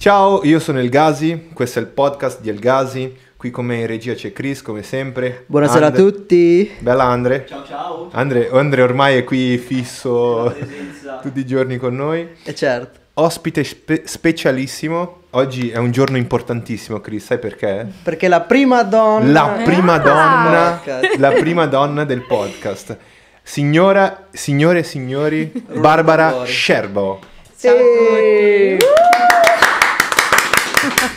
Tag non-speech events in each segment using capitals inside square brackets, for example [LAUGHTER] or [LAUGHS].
Ciao, io sono El Gazi, questo è il podcast di El Gazi. Qui come in regia c'è Chris, come sempre. Buonasera And- a tutti. Bella Andre. Ciao ciao. Andre, Andre ormai è qui fisso tutti i giorni con noi. E certo. Ospite spe- specialissimo. Oggi è un giorno importantissimo, Chris, sai perché? Perché la prima donna... La prima donna, Podcast. la prima donna del podcast. Signora, signore e signori, Barbara. Scerbo. Ciao a Sì. tutti.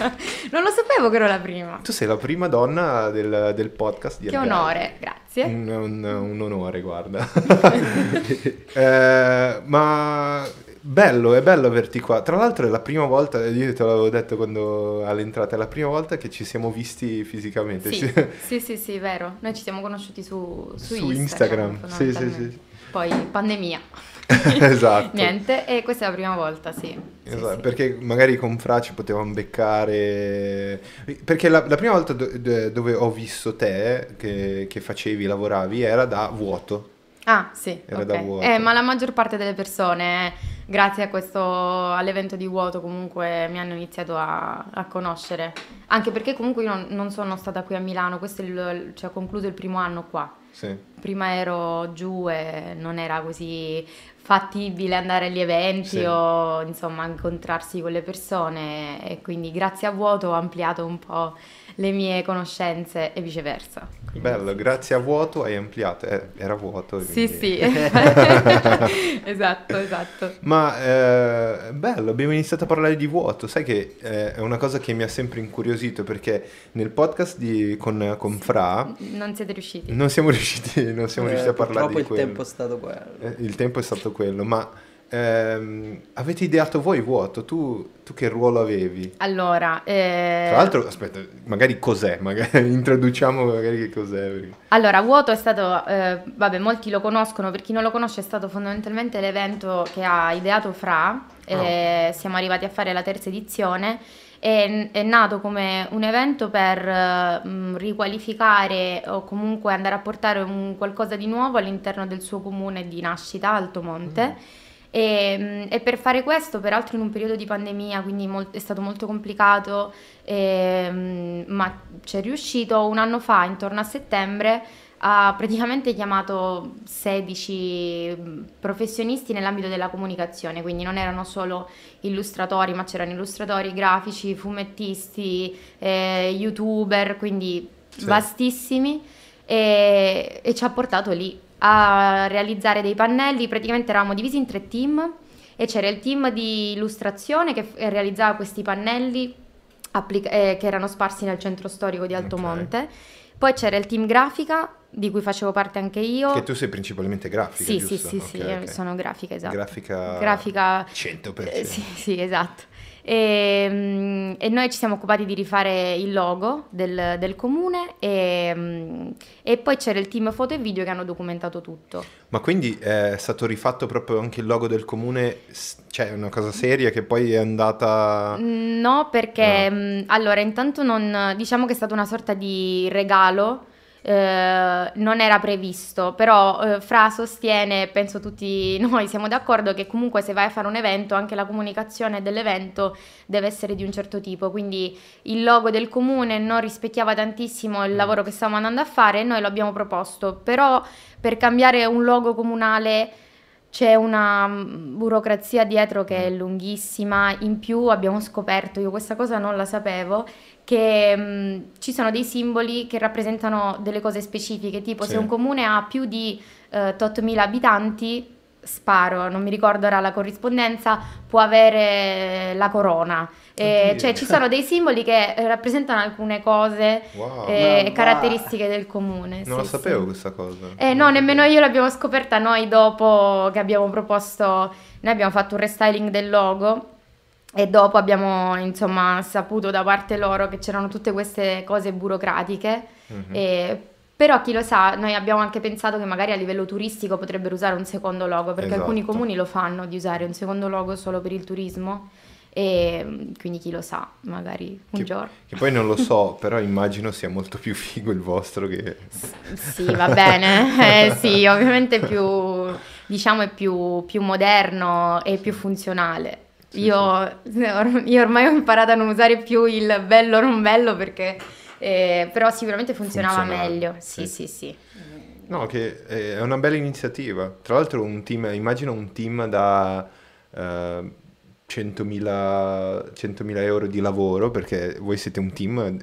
[LAUGHS] non lo sapevo che ero la prima. Tu sei la prima donna del, del podcast di Che Algarve. onore, grazie. Un, un- un onore, guarda. [LAUGHS] Eh, ma bello, è bello averti qua. Tra l'altro è la prima volta, io te l'avevo detto quando all'entrata, è la prima volta che ci siamo visti fisicamente. Sì, Ci- [LAUGHS] sì, sì, sì, vero. Noi ci siamo conosciuti su, su, Su Instagram, Instagram. sì, sì, sì. Poi pandemia. [LAUGHS] esatto. Niente, e questa è la prima volta, sì. Sì, Esatto, sì. perché magari con Fra ci potevamo beccare. Perché la, la prima volta do- do- dove ho visto te che, che facevi, lavoravi, era da vuoto. Ah, sì, Era ok. da vuoto. Eh, ma la maggior parte delle persone, eh, grazie a questo, all'evento di vuoto, comunque mi hanno iniziato a, a conoscere. Anche perché comunque io non, non sono stata qui a Milano, questo è il, cioè, ho concluso il primo anno qua. Sì. Prima ero giù e non era così fattibile andare agli eventi Sì. o insomma incontrarsi con le persone e quindi grazie a vuoto ho ampliato un po' le mie conoscenze e viceversa. Bello, grazie a vuoto hai ampliato. Eh, era vuoto. Sì, quindi- sì, [LAUGHS] esatto, esatto. Ma eh, bello, abbiamo iniziato a parlare di vuoto. Sai che eh, è una cosa che mi ha sempre incuriosito perché nel podcast di- con, con Fra Non siete riusciti? non siamo riusciti, non siamo Eh, riusciti a parlare purtroppo di il quello. tempo è stato quello. Eh, Il tempo è stato quello, ma ehm, avete ideato voi vuoto? Tu, tu che ruolo avevi? Allora, eh, Tra l'altro, aspetta, magari cos'è? Magari [LAUGHS] introduciamo magari che cos'è. perché- allora, Vuoto è stato, eh, vabbè, molti lo conoscono, per chi non lo conosce è stato fondamentalmente l'evento che ha ideato Fra, e siamo arrivati a fare la terza edizione. È, nato come un evento per eh, mh, riqualificare o comunque andare a portare un qualcosa di nuovo all'interno del suo comune di nascita, Altomonte. E, mh, e per fare questo, peraltro in un periodo di pandemia, quindi mol- è stato molto complicato, ehm, ma ci è riuscito un anno fa, intorno a settembre, ha praticamente chiamato 16 mh, professionisti nell'ambito della comunicazione, quindi non erano solo illustratori, ma c'erano illustratori, grafici, fumettisti, eh, youtuber, quindi Sì. vastissimi e, e ci ha portato lì a realizzare dei pannelli, praticamente eravamo divisi in tre team e c'era il team di illustrazione che realizzava questi pannelli applica- eh, che erano sparsi nel centro storico di Altomonte, poi c'era il team grafica di cui facevo parte anche io. Che tu sei principalmente grafica, sì, sì, giusto? sì, sì, Ok, io ok. sono grafica, esatto. Grafica... Grafica 100%. eh, sì, sì, esatto. E, mm, e noi ci siamo occupati di rifare il logo del, del comune e, mm, e poi c'era il team foto e video che hanno documentato tutto. Ma quindi è stato rifatto proprio anche il logo del comune, cioè è una cosa seria che poi è andata... No, perché No. mh, allora intanto non diciamo che è stata una sorta di regalo. Eh, non era previsto, però eh, Fra sostiene, penso tutti [LAUGHS] noi siamo d'accordo che comunque se vai a fare un evento anche la comunicazione dell'evento deve essere di un certo tipo, quindi il logo del comune non rispecchiava tantissimo il Mm. lavoro che stavamo andando a fare e noi lo abbiamo proposto, però per cambiare un logo comunale c'è una mm, burocrazia dietro che è lunghissima, in più abbiamo scoperto, io questa cosa non la sapevo, che mm, ci sono dei simboli che rappresentano delle cose specifiche, tipo Sì. se un comune ha più di eh, 8.000 abitanti, sparo, non mi ricordo ora la corrispondenza, può avere la corona. Eh, cioè ci sono dei simboli che eh, rappresentano alcune cose Wow, eh, Ma va. caratteristiche del comune. non sì, sapevo sì. questa cosa. Eh, no, nemmeno io l'abbiamo scoperta noi dopo che abbiamo proposto, noi abbiamo fatto un restyling del logo e dopo abbiamo insomma saputo da parte loro che c'erano tutte queste cose burocratiche, Mhm. e- però chi lo sa, noi abbiamo anche pensato che magari a livello turistico potrebbero usare un secondo logo, perché alcuni Esatto. comuni lo fanno di usare un secondo logo solo per il turismo e mm, quindi chi lo sa, magari un Che- giorno. Che poi non lo so, [LAUGHS] però immagino sia molto più figo il vostro che... Sì, va bene, [LAUGHS] eh, sì, ovviamente più, diciamo, è più, più moderno e più funzionale. Sì, io, [LAUGHS] or- io ormai ho imparato a non usare più il bello non bello perché eh, però sicuramente funzionava Funzionava, meglio. sì. Sì, sì, sì. No, che è una bella iniziativa. Tra l'altro un team, immagino un team da eh, 100.000 100.000 euro di lavoro, perché voi siete un team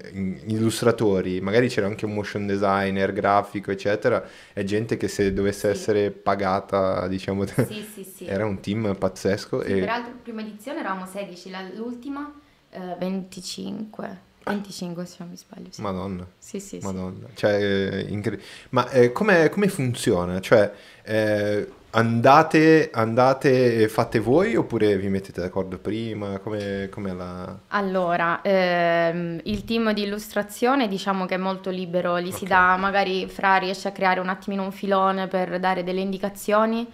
illustratori, magari c'era anche un motion designer, grafico, eccetera, è gente che se dovesse Sì. essere pagata, diciamo, Sì, sì, [LAUGHS] sì. era un team pazzesco Sì, e peraltro prima edizione eravamo 16, la- l'ultima eh, 25. 25 se non mi sbaglio. Sì, Madonna. sì, sì. sì. Madonna, cioè, eh, incre- ma eh, come, come funziona? Cioè, eh, andate, andate e fate voi oppure vi mettete d'accordo prima? Come, come la... Allora, ehm, il team di illustrazione diciamo che è molto libero, gli si Ok. dà magari Fra riesce a creare un attimino un filone per dare delle indicazioni,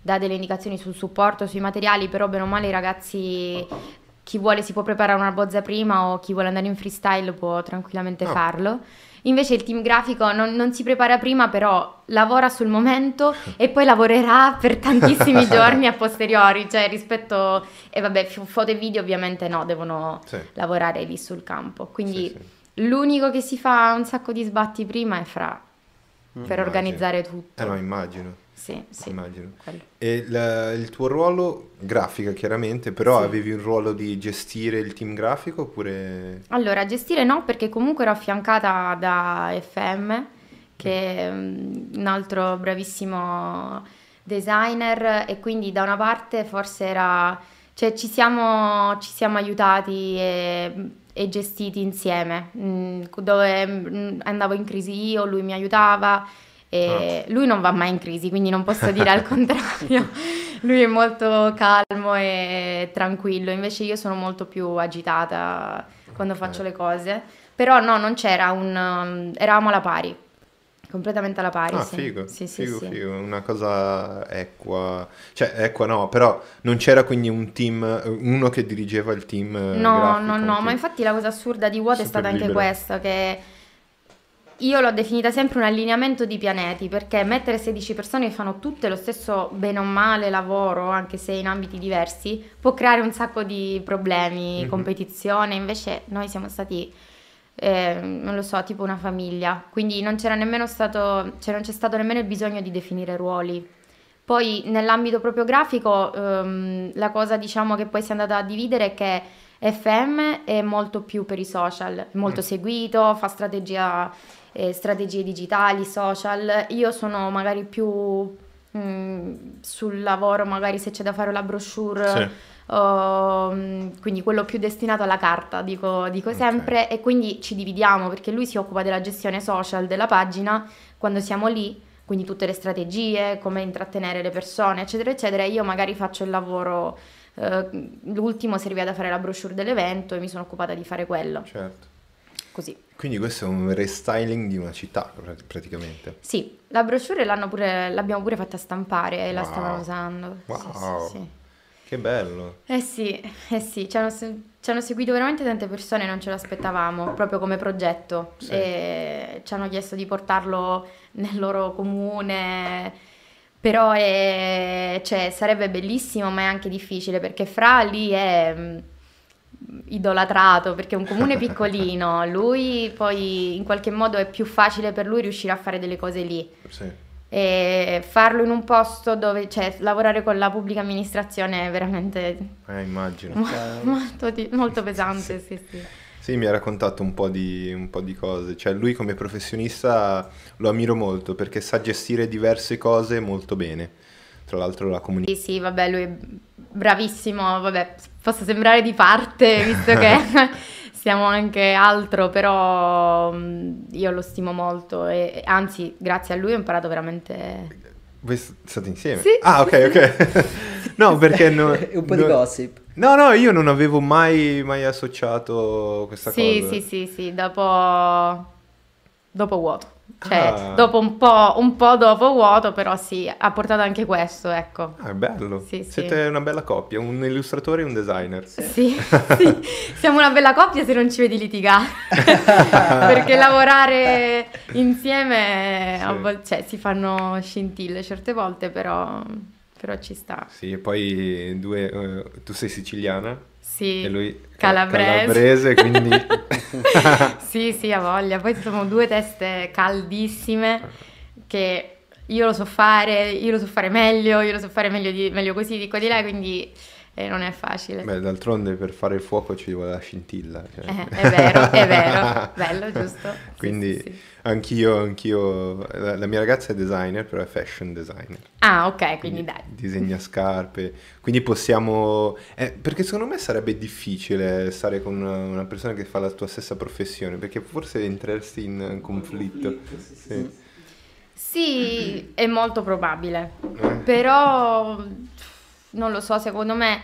dà delle indicazioni sul supporto, sui materiali, però bene o male i ragazzi, chi vuole si può preparare una bozza prima o chi vuole andare in freestyle può tranquillamente Ah. farlo. Invece il team grafico non, non si prepara prima, però lavora sul momento [LAUGHS] e poi lavorerà per tantissimi [LAUGHS] giorni a posteriori, cioè rispetto... E vabbè, foto e video ovviamente no, devono Sì, lavorare lì sul campo. Quindi sì, sì. l'unico che si fa un sacco di sbatti prima è Fra, per Immagino. organizzare tutto. Eh no, immagino, Sì, sì. immagino. E il, il tuo ruolo, grafica chiaramente, però Sì. avevi un ruolo di gestire il team grafico oppure... Allora, gestire no, perché comunque ero affiancata da FM, che è mm, un altro bravissimo designer, e quindi da una parte forse era, cioè ci siamo, ci siamo aiutati e, e gestiti insieme, mm, dove mm, andavo in crisi io, lui mi aiutava. E lui non va mai in crisi, quindi non posso dire al [LAUGHS] contrario. Lui è molto calmo e tranquillo, invece io sono molto più agitata quando Ok. faccio le cose. Però no, non c'era un... um, eravamo alla pari, completamente alla pari. Ah, sì. figo, Sì, sì, figo, sì. figo, una cosa equa, cioè equa no, però non c'era quindi un team, uno che dirigeva il team eh, No, grafico, no, no, ma infatti la cosa assurda di Vuoto è stata anche libero. questa, che io l'ho definita sempre un allineamento di pianeti, perché mettere 16 persone che fanno tutte lo stesso bene o male lavoro, anche se in ambiti diversi, può creare un sacco di problemi, Mhm. competizione, invece noi siamo stati, eh, non lo so, tipo una famiglia, quindi non c'era nemmeno stato, cioè non c'è stato nemmeno il bisogno di definire ruoli. Poi nell'ambito proprio grafico, ehm, la cosa diciamo che poi si è andata a dividere è che FM è molto più per i social, è molto Mm. seguito, fa strategia, eh, strategie digitali, social. Io sono magari più mm, sul lavoro, magari se c'è da fare la brochure, Sì. mm, quindi quello più destinato alla carta, dico, dico Ok. sempre, e quindi ci dividiamo perché lui si occupa della gestione social della pagina quando siamo lì, quindi tutte le strategie, come intrattenere le persone, eccetera, eccetera. Io magari faccio il lavoro, eh, l'ultimo serviva da fare la brochure dell'evento e mi sono occupata di fare quello, Certo. Così. Quindi questo è un restyling di una città pr- praticamente. Sì, la brochure l'hanno pure, l'abbiamo pure fatta stampare e la Wow. stavano usando. Sì, Wow. sì, sì. Che bello. Eh sì, eh sì, ci hanno, ci hanno seguito veramente tante persone, non ce l'aspettavamo, proprio come progetto. Sì. E ci hanno chiesto di portarlo nel loro comune, però è- cioè, sarebbe bellissimo, ma è anche difficile perché Fra lì è idolatrato perché è un comune piccolino, [LAUGHS] lui poi in qualche modo è più facile per lui riuscire a fare delle cose lì. Sì. E farlo in un posto dove, cioè, lavorare con la pubblica amministrazione è veramente Eh, immagino. mo- [LAUGHS] molto, molto pesante, sì, sì. Sì, mi ha raccontato un po' di, un po' di cose. Cioè, lui come professionista lo ammiro molto perché sa gestire diverse cose molto bene. Tra l'altro la comunicazione. Sì, sì, vabbè, lui è bravissimo, vabbè, posso sembrare di parte, [LAUGHS] visto che [LAUGHS] siamo anche altro, però mh, io lo stimo molto e anzi, grazie a lui ho imparato veramente... Voi state insieme? Sì. Ah, ok, ok. [LAUGHS] no, perché no, un po' no- di gossip. No, no, io non avevo mai, mai associato questa Sì, cosa. sì, sì, sì, dopo... dopo vuoto. Cioè, Ah. dopo un po', un po' dopo vuoto, però sì, ha portato anche questo, ecco. Ah, è bello. Sì, sì. Siete una bella coppia, un illustratore e un designer. Sì, sì, [LAUGHS] siamo una bella coppia se non ci vedi litigare, [LAUGHS] perché lavorare insieme Sì. volte, cioè, si fanno scintille certe volte, però, però ci sta. Sì, e poi due, eh, tu sei siciliana Sì, e lui calabrese. calabrese, [LAUGHS] quindi sì, sì, ha voglia. Poi sono due teste caldissime che io lo so fare, io lo so fare meglio, io lo so fare meglio, di- meglio così, di qua di là, quindi eh, non è facile. Beh, d'altronde per fare il fuoco ci vuole la scintilla. cioè. Eh, è vero, è vero, [LAUGHS] bello, giusto? Quindi sì, sì. anch'io, anch'io, la, la mia ragazza è designer, però è fashion designer. Ah, ok, quindi dai. Disegna scarpe, quindi possiamo... eh, perché secondo me sarebbe difficile stare con una, una persona che fa la tua stessa professione, perché forse entreresti in conflitto. Sì. Sì, è molto probabile, Eh? però non lo so, secondo me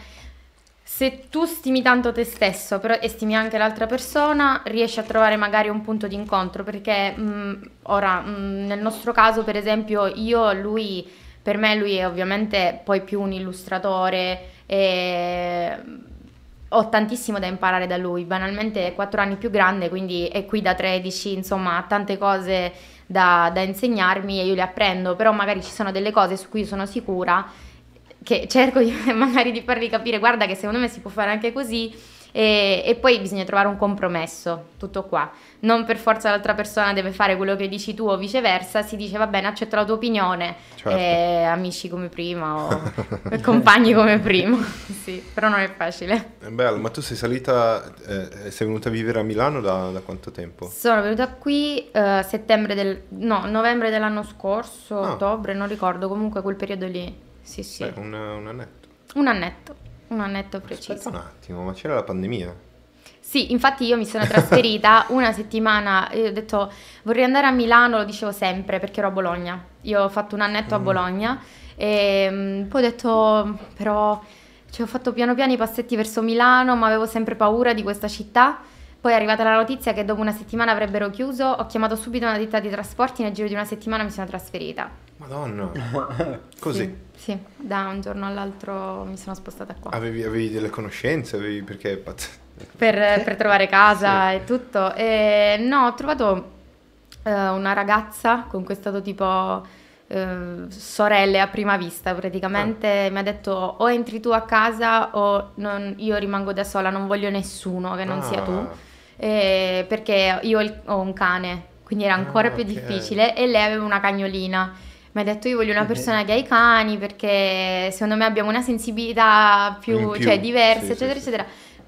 se tu stimi tanto te stesso però, e stimi anche l'altra persona, riesci a trovare magari un punto di incontro, perché mh, ora mh, nel nostro caso per esempio io, lui, per me lui è ovviamente poi più un illustratore e ho tantissimo da imparare da lui, banalmente è 4 anni più grande, quindi è qui da 13, insomma ha tante cose da, da insegnarmi e io le apprendo, però magari ci sono delle cose su cui sono sicura che cerco di- [LAUGHS] magari di fargli capire, guarda che secondo me si può fare anche così e, e poi bisogna trovare un compromesso, tutto qua. Non per forza l'altra persona deve fare quello che dici tu o viceversa, si dice va bene, accetto la tua opinione, Certo. e amici come prima o [LAUGHS] [LAUGHS] compagni come prima, sì, però non è facile. È bello, ma tu sei salita, eh, sei venuta a vivere a Milano da, da quanto tempo? Sono venuta qui eh, settembre del, no, novembre dell'anno scorso, Ah. ottobre, non ricordo, comunque quel periodo lì, sì sì, Beh, un, un annetto. un annetto, un annetto preciso. Aspetta un attimo, ma c'era la pandemia? Sì, infatti io mi sono trasferita [LAUGHS] una settimana e ho detto vorrei andare a Milano, lo dicevo sempre perché ero a Bologna. Io ho fatto un annetto a Bologna e mm, poi ho detto però cioè, ho fatto piano piano i passetti verso Milano, ma avevo sempre paura di questa città. Poi è arrivata la notizia che dopo una settimana avrebbero chiuso, ho chiamato subito una ditta di trasporti, nel giro di una settimana mi sono trasferita. Madonna, [LAUGHS] così. Sì, sì, da un giorno all'altro mi sono spostata qua. Avevi, avevi delle conoscenze, avevi, perché [LAUGHS] per, per trovare casa e tutto. E no, ho trovato eh, una ragazza con cui è stato tipo eh, sorelle a prima vista praticamente. Mi ha detto o entri tu a casa o non- io rimango da sola, non voglio nessuno che non sia tu. Ah. Eh, perché io ho, il- ho un cane, quindi era ancora Ah, più ok. difficile e lei aveva una cagnolina. Mi ha detto io voglio una persona che ha i cani perché secondo me abbiamo una sensibilità più, più, cioè, diversa, sì, eccetera, sì, sì.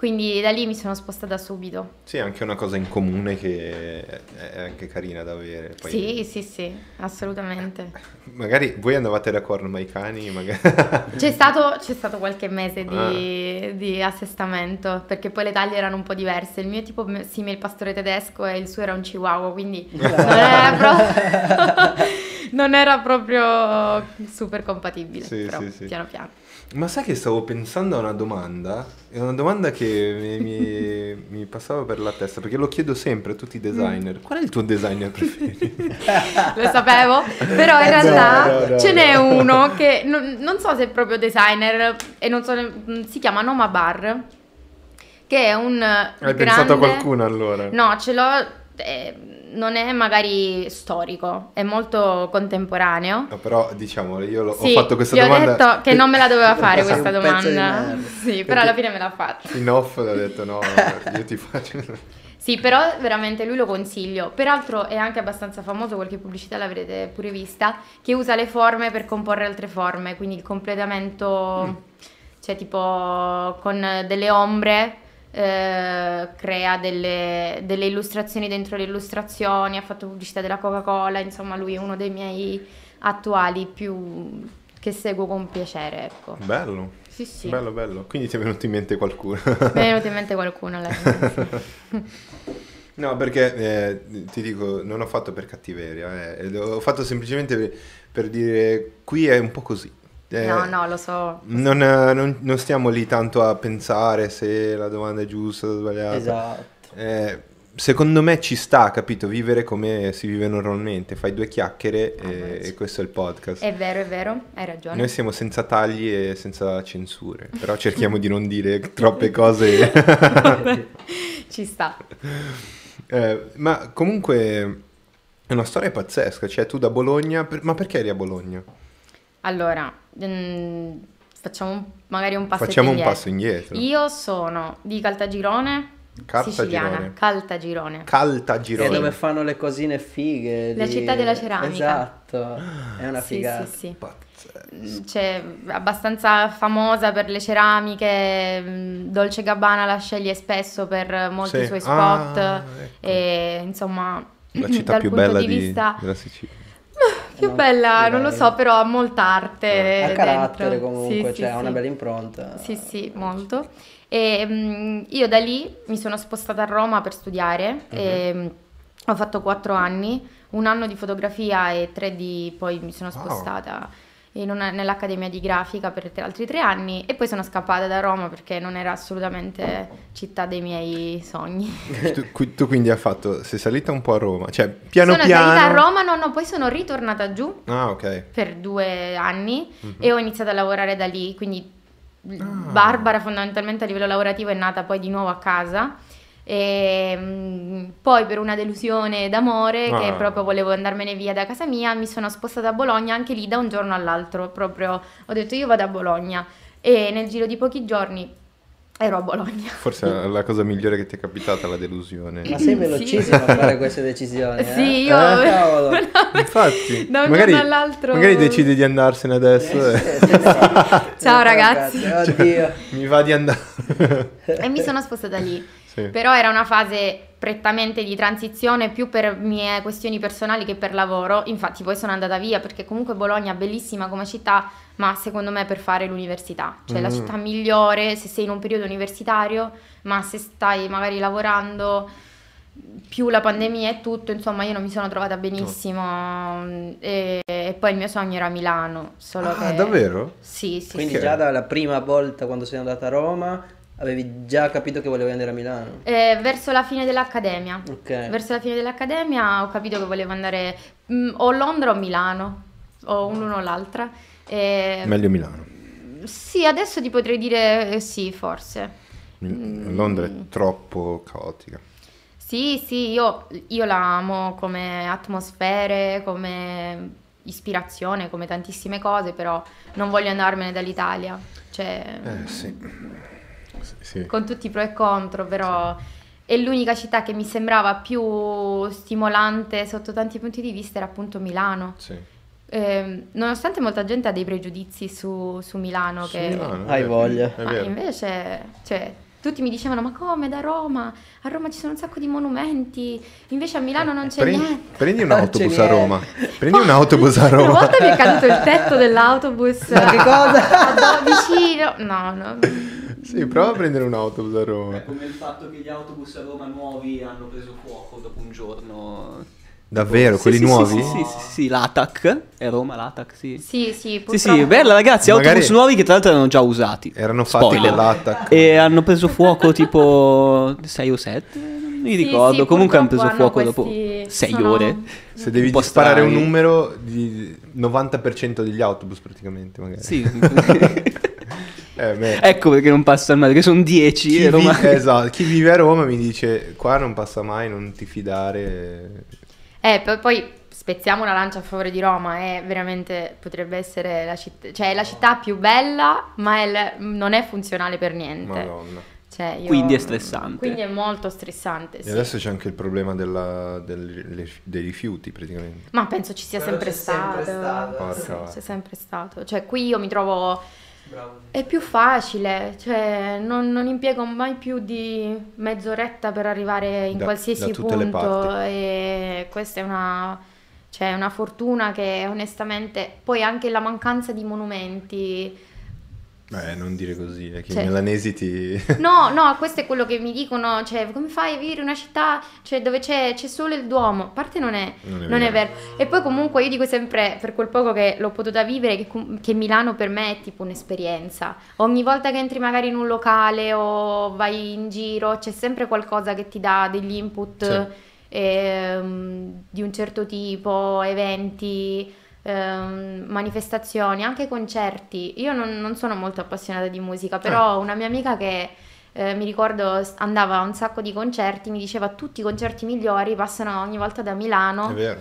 Quindi da lì mi sono spostata subito. Sì, è anche una cosa in comune che è anche carina da avere. Poi Sì, sì, sì, assolutamente. [LAUGHS] Magari voi andavate d'accordo, ma i cani magari... [LAUGHS] C'è stato, c'è stato qualche mese di, Ah. di assestamento perché poi le taglie erano un po' diverse. Il mio tipo simile il pastore tedesco e il suo era un chihuahua, quindi [LAUGHS] non era, proprio, non era proprio super compatibile. Sì, però sì, sì. piano piano. Ma sai che stavo pensando a una domanda? È una domanda che mi, mi- [LAUGHS] mi passava per la testa, perché lo chiedo sempre a tutti i designer. Qual è il tuo designer preferito? [LAUGHS] Lo sapevo, però in Eh, realtà no, no, no, ce n'è no. uno che non, non so se è proprio designer e non so, ne- si chiama Noma Bar, che è un Hai grande... pensato a qualcuno allora? No, ce l'ho, eh, non è magari storico, è molto contemporaneo. No, però diciamo, io l'ho- Sì, ho fatto questa gli ho domanda detto che non me la doveva [LAUGHS] fare Sei questa domanda. [LAUGHS] Sì, però alla fine me l'ha fatta. in off, ho detto no, [LAUGHS] io ti faccio... Sì, però veramente lui lo consiglio. Peraltro è anche abbastanza famoso, qualche pubblicità l'avrete pure vista, che usa le forme per comporre altre forme, quindi il completamento, cioè tipo con delle ombre, eh, crea delle, delle illustrazioni dentro le illustrazioni, ha fatto pubblicità della Coca-Cola, insomma lui è uno dei miei attuali più che seguo con piacere, ecco. Bello, Sì, sì. bello, bello. Quindi ti è venuto in mente qualcuno? Mi è venuto in mente qualcuno alla fine. [LAUGHS] No, perché eh, ti dico, non ho fatto per cattiveria, eh, ho fatto semplicemente per, per dire qui è un po' così. Eh, No, no, lo so. Non, eh, non- non stiamo lì tanto a pensare se la domanda è giusta o sbagliata. Esatto. Eh, secondo me ci sta, capito? Vivere come si vive normalmente. Fai due chiacchiere Ah, e, e questo è il podcast. È vero, è vero, hai ragione. Noi siamo senza tagli e senza censure, però cerchiamo di non dire [LAUGHS] troppe cose. Ci sta. Eh, ma comunque è una storia pazzesca, cioè tu da Bologna, per- ma perché eri a Bologna? Allora, mm, facciamo un- magari un passo Facciamo un indietro. passo indietro. Io sono di Caltagirone, Caltagirone. siciliana, Caltagirone. Caltagirone. È dove fanno le cosine fighe. La di- città della ceramica. Esatto, è una Sì, figata. sì, sì. Pazzesco. C'è abbastanza famosa per le ceramiche, mm, Dolce Gabbana la sceglie spesso per molti Sì. suoi spot Ah, ecco. e insomma La città dal più punto bella di di- vista della Sicilia. Più No, bella, non lo so, però ha molta arte Ha carattere dentro. comunque, Sì, cioè sì, ha una sì. bella impronta. Sì, sì, molto. E mm, io da lì mi sono spostata a Roma per studiare. e, mm, ho fatto quattro anni, un anno di fotografia e tre di poi mi sono Wow. spostata in una- nell'Accademia di Grafica per tre- altri tre anni e poi sono scappata da Roma perché non era assolutamente città dei miei sogni. tu, tu quindi hai fatto, sei salita un po' a Roma, cioè piano sono piano. salita a Roma, no, no, poi sono ritornata giù Ah, ok. per due anni Mhm. e ho iniziato a lavorare da lì, quindi Ah. Barbara fondamentalmente a livello lavorativo è nata poi di nuovo a casa e mm, poi per una delusione d'amore che Ah. proprio volevo andarmene via da casa mia mi sono spostata a Bologna anche lì da un giorno all'altro, proprio ho detto io vado a Bologna e nel giro di pochi giorni ero a Bologna. Forse è la cosa migliore che ti è capitata la delusione. Ma sei Sì. velocissima a fare queste decisioni. eh? Sì, io Eh, cavolo. [LAUGHS] Infatti, da un magari, giorno all'altro magari decidi di andarsene adesso Eh, e sì, sì, sì. Ciao, ragazzi. Oddio. mi va di andare. e mi sono spostata lì. Sì. Però era una fase prettamente di transizione più per mie questioni personali che per lavoro. Infatti poi sono andata via perché comunque Bologna è bellissima come città, ma secondo me per fare l'università. Cioè la Mm. città migliore se sei in un periodo universitario, ma se stai magari lavorando più la pandemia e tutto, insomma io non mi sono trovata benissimo e, e poi il mio sogno era Milano, solo Ah, che... davvero? Sì, sì, Quindi sì. già dalla prima volta quando sei andata a Roma avevi già capito che volevi andare a Milano. Eh, verso la fine dell'accademia. Ok. Verso la fine dell'accademia ho capito che volevo andare mm, o Londra o Milano, o l'uno o l'altra. E- Meglio Milano. Sì, adesso ti potrei dire eh, sì, forse. Mil- Londra è troppo caotica. Sì, sì, io, io la amo come atmosfere, come ispirazione, come tantissime cose, però non voglio andarmene dall'Italia. Cioè, Eh sì. Sì, sì. con tutti i pro e contro, però è l'unica città che mi sembrava più stimolante sotto tanti punti di vista era appunto Milano. Sì. Ehm, nonostante molta gente ha dei pregiudizi su, su Milano, Su che Milano, Hai voglia. Ma vero. invece, cioè, tutti mi dicevano: Ma come da Roma? A Roma ci sono un sacco di monumenti, invece a Milano non c'è Prendi, niente. prendi un autobus a. Roma. Prendi un autobus a Una Roma. volta mi è caduto il tetto dell'autobus. Ma che cosa? a vicino. No, no. Sì, prova a prendere un autobus a Roma. È come il fatto che gli autobus a Roma nuovi hanno preso fuoco dopo un giorno. Davvero, Sì, quelli sì, nuovi? Sì, sì, sì, sì, l'ATAC. È Roma l'ATAC, sì. Sì, sì, Sì, purtroppo. sì, bella ragazzi, Magari- autobus nuovi che tra l'altro erano già usati. Erano fatti Spoiler. dell'attack. E hanno preso fuoco tipo 6 o 7, non mi ricordo. sì, Comunque hanno preso fuoco hanno dopo questi- 6 sono- ore. Se devi Un sparare un numero di 90% degli autobus praticamente, magari. Sì. [LAUGHS] [LAUGHS] Eh, ecco perché non passa mai, perché sono 10 chi, e Roma... vi- [LAUGHS] esatto, chi vive a Roma mi dice qua non passa mai, non ti fidare. Eh, poi, poi spezziamo una lancia a favore di Roma, è veramente, potrebbe essere la città, cioè è la città più bella, ma è il- non è funzionale per niente. Madonna. Cioè, io- Quindi è stressante. Quindi è molto stressante, E sì. adesso c'è anche il problema della- del- le- dei rifiuti praticamente. Ma penso ci sia Quello sempre c'è sempre stato. stato, Porca Sì, c'è sempre stato. Cioè, qui io mi trovo... Bravo. È più facile, cioè non, non impiego mai più di mezz'oretta per arrivare in Da- qualsiasi da punto e questa è una, cioè, una fortuna che onestamente... Poi anche la mancanza di monumenti... Eh, non dire così, è che i Cioè- milanesi ti... No, [LAUGHS] no, questo è quello che mi dicono, cioè, come fai a vivere in una città cioè, dove c'è, c'è solo il Duomo? A parte non è, Non è non è vero. vero. E poi comunque io dico sempre, per quel poco che l'ho potuta vivere, che, che Milano per me è tipo un'esperienza. Ogni volta che entri magari in un locale o vai in giro, c'è sempre qualcosa che ti dà degli input Sì. ehm, di un certo tipo, eventi, ehm, manifestazioni, anche concerti. Io non, non sono molto appassionata di musica, però una mia amica che eh, mi ricordo andava a un sacco di concerti, mi diceva tutti i concerti migliori passano ogni volta da Milano. È vero.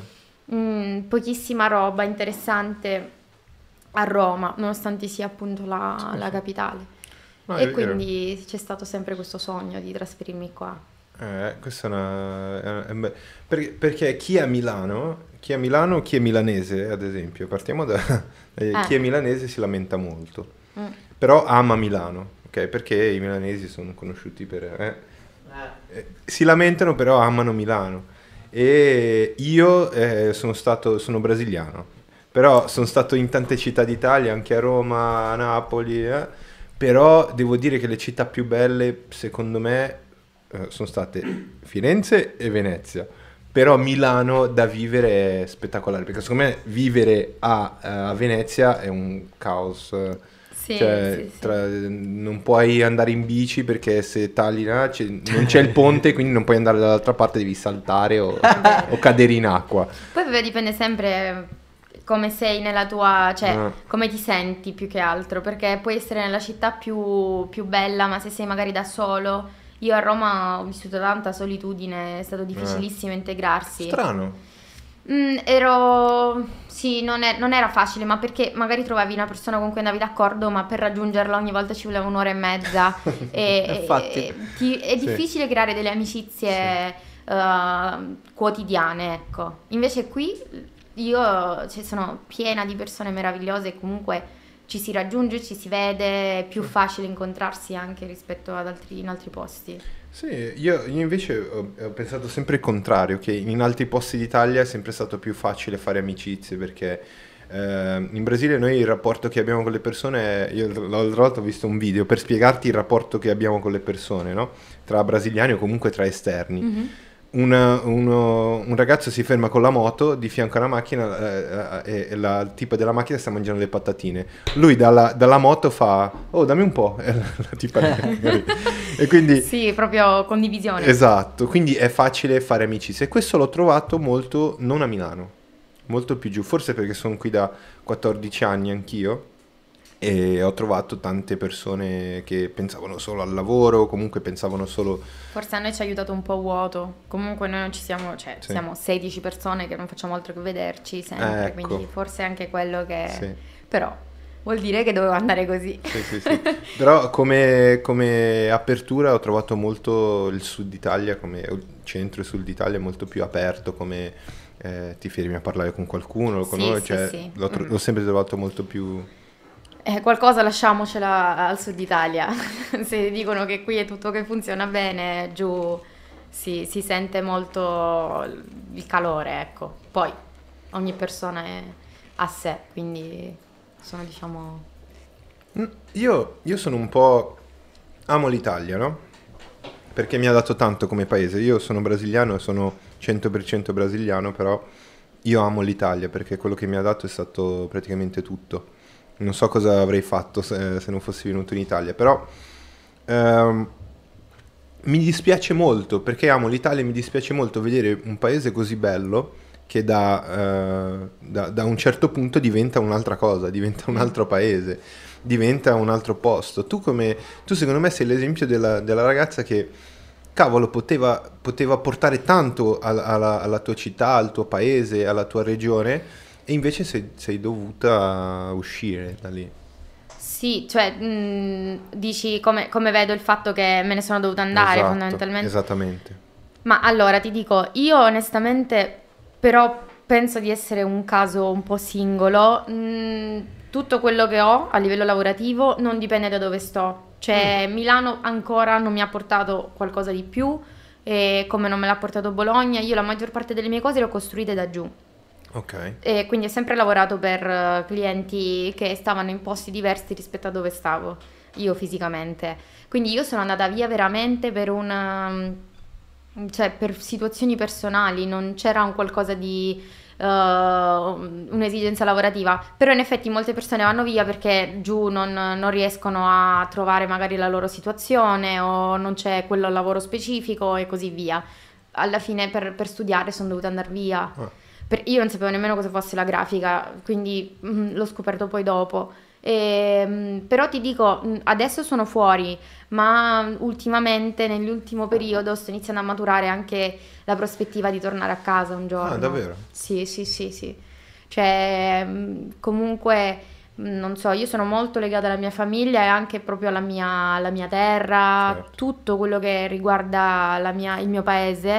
Mm, pochissima roba interessante. a Roma, nonostante sia appunto la, Sì, la sì. capitale. No, e è vero. quindi c'è stato sempre questo sogno di trasferirmi qua. Eh, questa è una... è- be- perché, perché chi è a Milano, chi è a Milano, chi è milanese, ad esempio, partiamo da... eh, [LAUGHS] Eh. Chi è milanese si lamenta molto, Mm. però ama Milano, ok? Perché i milanesi sono conosciuti per... eh, eh, si lamentano però amano Milano. E io eh, sono stato sono brasiliano. Però sono stato in tante città d'Italia anche a Roma a Napoli eh, però devo dire che le città più belle secondo me eh, sono state Firenze e Venezia però Milano da vivere è spettacolare perché secondo me vivere a, eh, a Venezia è un caos Sì, cioè, sì, sì. tra- non puoi andare in bici perché se tagli là, c'è- non c'è il ponte, [LAUGHS] quindi non puoi andare dall'altra parte, devi saltare o, [LAUGHS] o cadere in acqua. Poi vabbè, dipende sempre come sei nella tua, cioè Ah. come ti senti più che altro, perché puoi essere nella città più, più bella, ma se sei magari da solo, io a Roma ho vissuto tanta solitudine, è stato difficilissimo integrarsi. Strano. Mm, ero, sì, non, è- non era facile, ma perché magari trovavi una persona con cui andavi d'accordo, ma per raggiungerla ogni volta ci voleva un'ora e mezza. [LAUGHS] e, Infatti. e- ti- è Sì. difficile creare delle amicizie eh, quotidiane, ecco. Invece qui io cioè, sono piena di persone meravigliose e comunque ci si raggiunge, ci si vede, è più facile incontrarsi anche rispetto ad altri, in altri posti. Sì, io, io invece ho, ho pensato sempre il contrario, che in altri posti d'Italia è sempre stato più facile fare amicizie perché eh, in Brasile noi il rapporto che abbiamo con le persone, io l'altra volta ho visto un video per spiegarti il rapporto che abbiamo con le persone, no? Tra brasiliani o comunque tra esterni. Mhm. Una- uno- un ragazzo si ferma con la moto di fianco a una macchina eh, e, e la il tipo della macchina sta mangiando le patatine. Lui dalla, dalla moto fa: Oh, dammi un po'. [LAUGHS] E la, la tipa e quindi Sì, proprio condivisione. Esatto, quindi è facile fare amicizie. E questo l'ho trovato molto non a Milano, molto più giù, forse perché sono qui da 14 anni anch'io e ho trovato tante persone che pensavano solo al lavoro, comunque pensavano solo... Forse a noi ci ha aiutato un po' vuoto. Comunque noi non ci siamo, cioè Sì. siamo 16 persone che non facciamo altro che vederci sempre, Ecco. quindi forse anche quello che... Sì. Però vuol dire che doveva andare così. Sì, sì, sì. Però come, come apertura ho trovato molto il sud Italia, come il centro e sud Italia molto più aperto, come eh, ti fermi a parlare con qualcuno, lo conosci, sì, cioè, sì. l'ho, tro- Mm. l'ho sempre trovato molto più... Eh, qualcosa lasciamocela al sud Italia. [LAUGHS] Se dicono che qui è tutto che funziona bene, giù si, si sente molto il calore, ecco. Poi ogni persona è a sé, quindi sono diciamo... Mm, Io, io sono un po'... amo l'Italia, no? Perché mi ha dato tanto come paese. Io sono brasiliano e sono 100% brasiliano, però io amo l'Italia perché quello che mi ha dato è stato praticamente tutto. Non so cosa avrei fatto se, se non fossi venuto in Italia, però ehm, mi dispiace molto perché amo l'Italia mi dispiace molto vedere un paese così bello che da, eh, da- da un certo punto diventa un'altra cosa, diventa un altro paese, diventa un altro posto. Tu, come, tu secondo me sei l'esempio della, della ragazza che, cavolo, poteva, poteva portare tanto al- alla, alla tua città, al tuo paese, alla tua regione e invece sei, sei dovuta uscire da lì. Sì, cioè mh, dici come, come vedo il fatto che me ne sono dovuta andare Esatto, fondamentalmente. Esattamente. Ma allora ti dico, io onestamente però penso di essere un caso un po' singolo. Mm, tutto quello che ho a livello lavorativo non dipende da dove sto. Cioè Milano ancora non mi ha portato qualcosa di più, e come non me l'ha portato Bologna, io la maggior parte delle mie cose le ho costruite da giù. Ok. E quindi ho sempre lavorato per eh, clienti che stavano in posti diversi rispetto a dove stavo io fisicamente. Quindi io sono andata via veramente per una, cioè per situazioni personali, non c'era un qualcosa di eh, un'esigenza lavorativa. Però in effetti molte persone vanno via perché giù non, non riescono a trovare magari la loro situazione o non c'è quello lavoro specifico e così via. Alla fine per, per studiare sono dovuta andare via. Ah. Per- io non sapevo nemmeno cosa fosse la grafica, quindi mm, l'ho scoperto poi dopo. Ehm, però ti dico, mm, adesso sono fuori, ma ultimamente, nell'ultimo periodo, sto iniziando a maturare anche la prospettiva di tornare a casa un giorno. Ah, davvero? Sì, sì, sì, sì. Cioè, mm, comunque, non so, io sono molto legata alla mia famiglia e anche proprio alla mia, alla mia terra, Certo. tutto quello che riguarda la mia- il mio paese,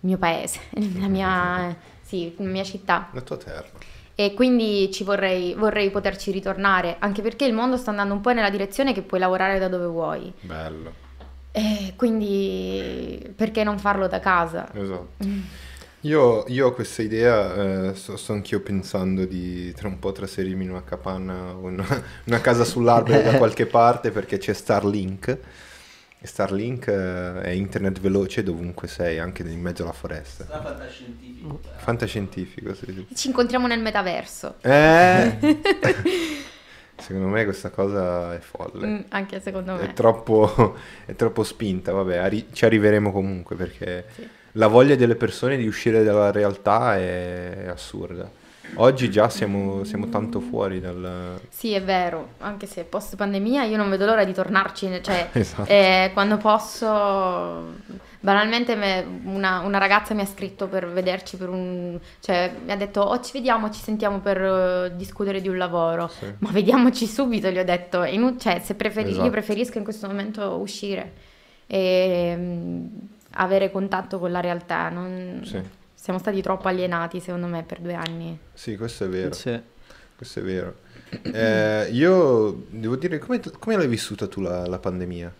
il mio paese, [LAUGHS] la mia, [LAUGHS] sì, mia città. La tua terra. E quindi ci vorrei, vorrei poterci ritornare, anche perché il mondo sta andando un po' nella direzione che puoi lavorare da dove vuoi. Bello. E quindi perché non farlo da casa? Esatto. Io, io ho questa idea, eh, sto, sto anch'io pensando di tra un po' trasferirmi in una capanna una, una casa sull'albero da [LAUGHS] qualche parte perché c'è Starlink. Starlink eh, è internet veloce dovunque sei, anche in mezzo alla foresta. Stra fantascientifico. però. Fantascientifico, sì, sì. Ci incontriamo nel metaverso. Eh, [LAUGHS] secondo me questa cosa è folle. Mm, anche secondo È me. troppo, [LAUGHS] è troppo spinta, vabbè, arri- ci arriveremo comunque perché Sì. la voglia delle persone di uscire dalla realtà è assurda. Oggi già siamo, siamo tanto fuori dal... Sì, è vero, anche se post pandemia io non vedo l'ora di tornarci, cioè [LAUGHS] Esatto. eh, quando posso, banalmente me- una, una ragazza mi ha scritto per vederci per un, cioè mi ha detto o ci vediamo o ci sentiamo per eh, discutere di un lavoro, Sì. ma vediamoci subito, gli ho detto, è inu- cioè se preferi- Esatto. io preferisco in questo momento uscire e mm, avere contatto con la realtà, non- Sì. Siamo stati troppo alienati secondo me per due anni. Sì, questo è vero, Sì. questo è vero. Eh, io devo dire, come, come l'hai vissuta tu la, la pandemia?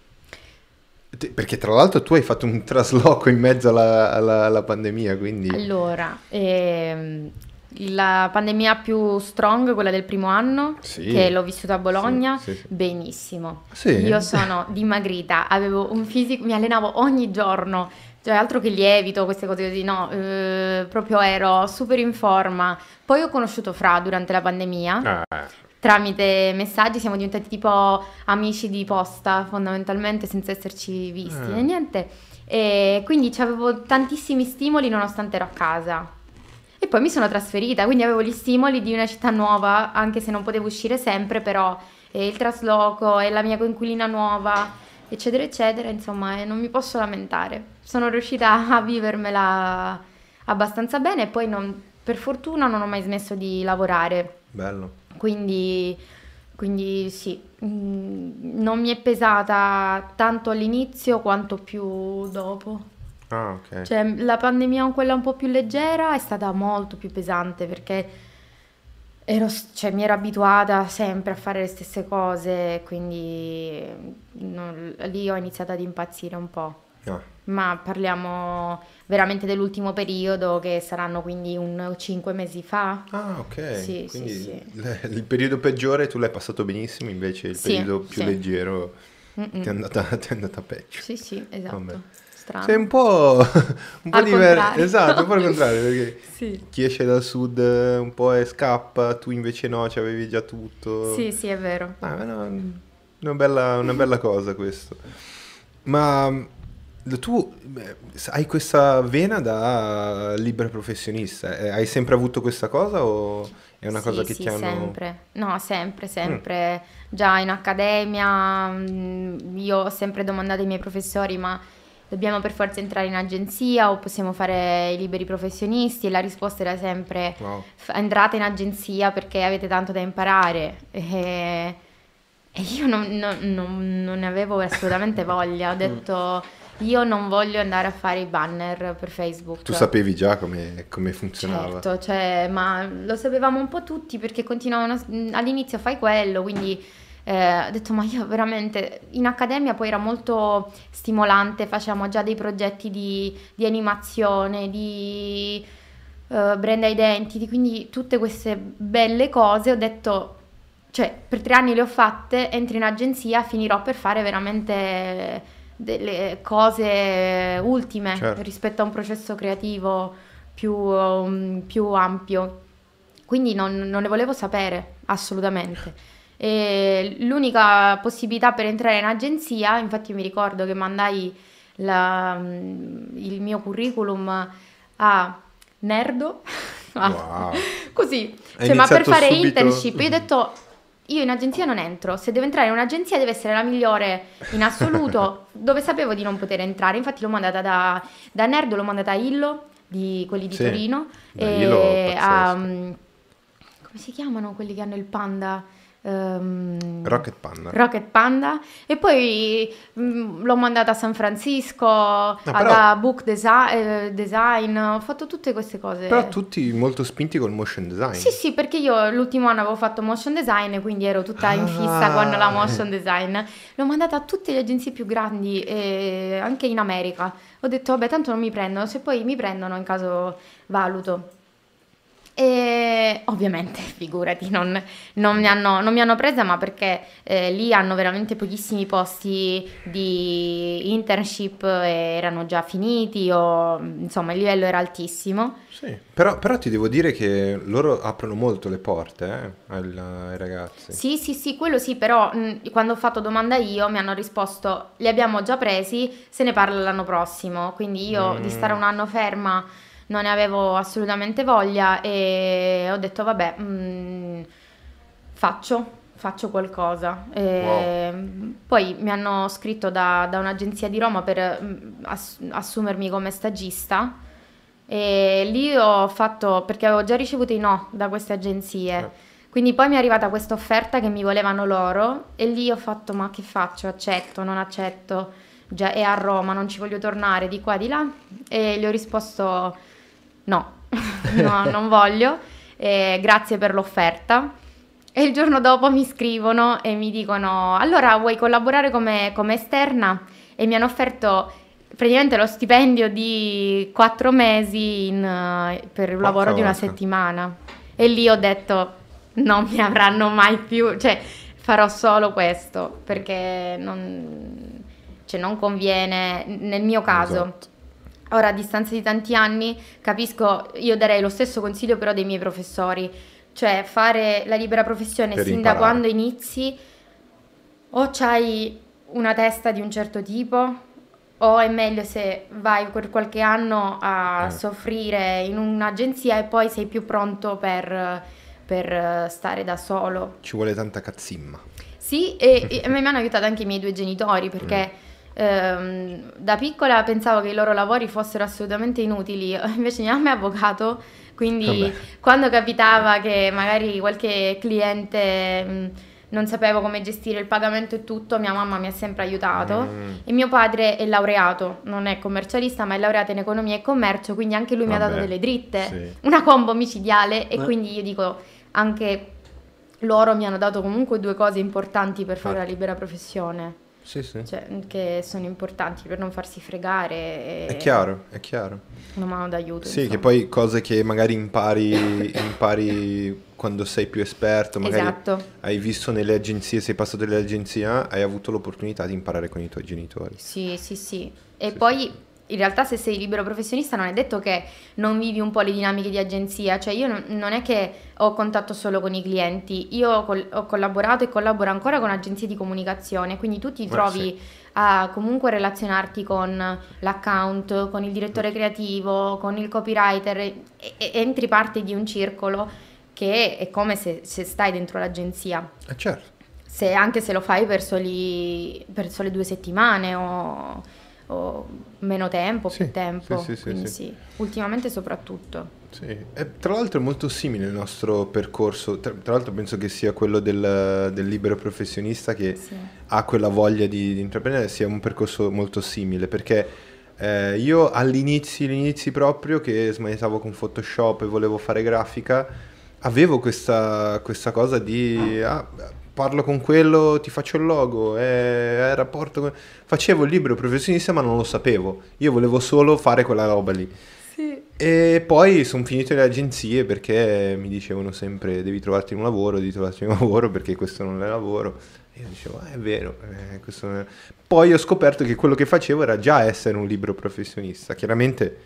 Te- Perché tra l'altro tu hai fatto un trasloco in mezzo alla, alla- alla pandemia, quindi... Allora, ehm, la pandemia più strong, quella del primo anno, Sì. che l'ho vissuta a Bologna, Sì, sì, sì. benissimo. Sì? Io sono dimagrita, avevo un fisico, mi allenavo ogni giorno, cioè altro che lievito, queste cose così, no, eh, proprio ero super in forma. Poi ho conosciuto Fra durante la pandemia, Ah, tramite messaggi siamo diventati tipo amici di posta, fondamentalmente, senza esserci visti Ah. e niente. E quindi avevo tantissimi stimoli nonostante ero a casa. E poi mi sono trasferita, quindi avevo gli stimoli di una città nuova, anche se non potevo uscire sempre, però eh, il trasloco e la mia coinquilina nuova, eccetera, eccetera, insomma, e non mi posso lamentare. Sono riuscita a vivermela abbastanza bene e poi non- per fortuna non ho mai smesso di lavorare. bello. Quindi, quindi sì, mm, non mi è pesata tanto all'inizio quanto più dopo. Ah, ok. Cioè, la pandemia, quella un po' più leggera, è stata molto più pesante perché ero, cioè, mi ero abituata sempre a fare le stesse cose, quindi non- lì ho iniziato ad impazzire un po'. Ah, Ma parliamo veramente dell'ultimo periodo, che saranno quindi un 5 mesi fa. Ah, ok. Sì, sì, Quindi sì. le- il periodo peggiore tu l'hai passato benissimo, invece il Sì, periodo più sì. leggero Mm-mm. ti è andata, ti è andata peggio. Sì, sì, esatto. Vabbè. Strano. Sei un po', [LAUGHS] un po' diverso. Esatto, un po' al [LAUGHS] contrario, perché Sì. chi esce dal sud eh, un po' e scappa, tu invece no, ci avevi già tutto. Sì, sì, è vero. Ah, è una, bella, una bella cosa questo. Ma tu hai questa vena da libero professionista? Eh, Hai sempre avuto questa cosa o è una Sì, cosa che sì, ti hanno... sempre. No, sempre, sempre. Già in accademia, mm, io ho sempre domandato ai miei professori, ma dobbiamo per forza entrare in agenzia o possiamo fare i liberi professionisti? E la risposta era sempre Wow. "F- entrate in agenzia perché avete tanto da imparare. E, e io non, non- non- non ne avevo assolutamente [LAUGHS] voglia. Ho detto, io non voglio andare a fare i banner per Facebook. Tu sapevi già come, come funzionava. Certo, cioè, ma lo sapevamo un po' tutti perché continuavano all'inizio fai quello, quindi eh, ho detto ma io veramente in accademia poi era molto stimolante, facevamo già dei progetti di, di animazione, di eh, brand identity, quindi tutte queste belle cose ho detto cioè per tre anni le ho fatte, entro in agenzia, finirò per fare veramente delle cose ultime Certo. rispetto a un processo creativo più, um, più ampio. Quindi non, non ne volevo sapere assolutamente. E l'unica possibilità per entrare in agenzia, infatti mi ricordo che mandai la- il mio curriculum a Nerdo, [LAUGHS] Wow. così, cioè, ma per fare subito- internship, io ho detto, io in agenzia non entro, se devo entrare in un'agenzia deve essere la migliore in assoluto, [LAUGHS] dove sapevo di non poter entrare, infatti l'ho mandata da, da Nerd, l'ho mandata a Illo, di quelli di Sì, Torino, e Illo, a, mm, come si chiamano quelli che hanno il panda? Ehm, Rocket Panda. Rocket Panda e poi mm, l'ho mandata a San Francisco però- alla Book Desi- eh, Design, ho fatto tutte queste cose. Però tutti molto spinti col motion design. Sì, sì, perché io l'ultimo anno avevo fatto motion design, quindi ero tutta in fissa Ah. con la motion design. L'ho mandata a tutte le agenzie più grandi, e anche in America. Ho detto, vabbè, tanto non mi prendono, se poi mi prendono in caso valuto. E ovviamente, [LAUGHS] figurati, non, non mi, hanno, non mi hanno presa, ma perché eh, lì hanno veramente pochissimi posti di internship erano già finiti o insomma il livello era altissimo. Sì, Però, però ti devo dire che loro aprono molto le porte eh, al- ai ragazzi. Sì, sì, sì, quello sì, però mh, quando ho fatto domanda io mi hanno risposto li abbiamo già presi, se ne parla l'anno prossimo, quindi io di stare un anno ferma non ne avevo assolutamente voglia e ho detto vabbè, mh, faccio, faccio qualcosa. Mh, Poi mi hanno scritto da, da un'agenzia di Roma per mh, ass- assumermi come stagista. E lì ho fatto perché avevo già ricevuto i no da queste agenzie. Eh. Quindi poi mi è arrivata questa offerta che mi volevano loro e lì ho fatto ma che faccio? Accetto, non accetto? Già è a Roma, non ci voglio tornare di qua di là e gli ho risposto no, [LAUGHS] no, non voglio, e grazie per l'offerta. E il giorno dopo mi scrivono e mi dicono allora vuoi collaborare come, come esterna? E mi hanno offerto praticamente lo stipendio di quattro mesi in, eh, per un Porca lavoro di una settimana. E lì ho detto non mi avranno mai più, cioè farò solo questo perché non, cioè, non conviene nel mio caso. Esatto. Ora a distanza di tanti anni capisco, io darei lo stesso consiglio però dei miei professori, cioè fare la libera professione sin da imparare. quando inizi o c'hai una testa di un certo tipo o è meglio se vai per qualche anno a Eh. soffrire in un'agenzia e poi sei più pronto per, per stare da solo. Ci vuole tanta cazzimma. Sì, e, e a me mi hanno aiutato anche i miei due genitori perché ehm, da piccola pensavo che i loro lavori fossero assolutamente inutili, [LAUGHS] invece mia mamma è avvocato, quindi Vabbè. quando capitava che magari qualche cliente mh, non sapevo come gestire il pagamento e tutto, mia mamma mi ha sempre aiutato. Mm. E mio padre è laureato, non è commercialista, ma è laureato in economia e commercio, quindi anche lui mi ha dato Vabbè, delle dritte, sì. una combo micidiale e Ma- quindi io dico anche loro mi hanno dato comunque due cose importanti per fare la libera professione, Sì, sì. cioè che sono importanti per non farsi fregare È chiaro, è chiaro. una mano d'aiuto. Sì, che insomma. poi cose che magari impari, impari quando sei più esperto, magari Esatto. hai visto nelle agenzie, sei passato nelle agenzie, hai avuto l'opportunità di imparare con i tuoi genitori. Sì, sì, sì. E Sì, poi in realtà se sei libero professionista non è detto che non vivi un po' le dinamiche di agenzia, cioè io non, è che ho contatto solo con i clienti, io ho, col- ho collaborato e collaboro ancora con agenzie di comunicazione, quindi tu ti Eh, trovi sì. a comunque relazionarti con l'account, con il direttore creativo, con il copywriter e, e- entri parte di un circolo che è come se, se stai dentro l'agenzia. Eh certo. Se, anche se lo fai per, soli, per sole due settimane o, o meno tempo, Sì, più tempo. sì, sì, sì. Ultimamente soprattutto. Sì, e tra l'altro è molto simile il nostro percorso, tra, tra l'altro penso che sia quello del, del libero professionista che ha quella voglia di, di intraprendere, sia un percorso molto simile, perché eh, io all'inizio, all'inizio proprio che smanettavo con Photoshop e volevo fare grafica, avevo questa, questa cosa di ah, parlo con quello, ti faccio il logo, è, è rapporto con... Facevo il libero professionista ma non lo sapevo, io volevo solo fare quella roba lì. E poi sono finito le agenzie perché mi dicevano sempre devi trovarti un lavoro, devi trovarti un [LAUGHS] lavoro perché questo non è lavoro. E io dicevo, "Ah, è vero, eh, è-". Poi ho scoperto che quello che facevo era già essere un libero professionista, chiaramente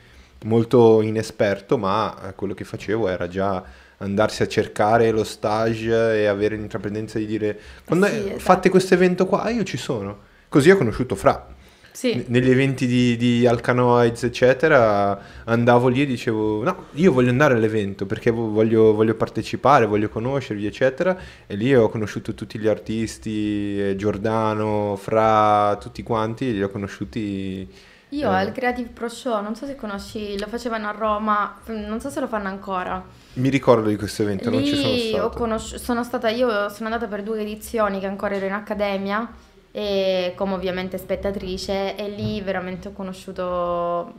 molto inesperto, ma eh, quello che facevo era già andarsi a cercare lo stage e avere l'intraprendenza di dire quando Sì, esatto. fate questo evento qua, "Ah, io ci sono. Così ho conosciuto Fra. Sì. N- Negli eventi di, di Alcanoids, eccetera, andavo lì e dicevo: No, io voglio andare all'evento perché vo- voglio, voglio partecipare, voglio conoscervi, eccetera. E lì ho conosciuto tutti gli artisti, eh, Giordano, Fra, tutti quanti, li ho conosciuti Io Eh. al Creative Pro Show, non so se conosci, lo facevano a Roma, non so se lo fanno ancora. Mi ricordo di questo evento, non ci sono Lì stato. conosci- sono stata, io sono andata per due edizioni che ancora ero in accademia e come ovviamente spettatrice e lì veramente ho conosciuto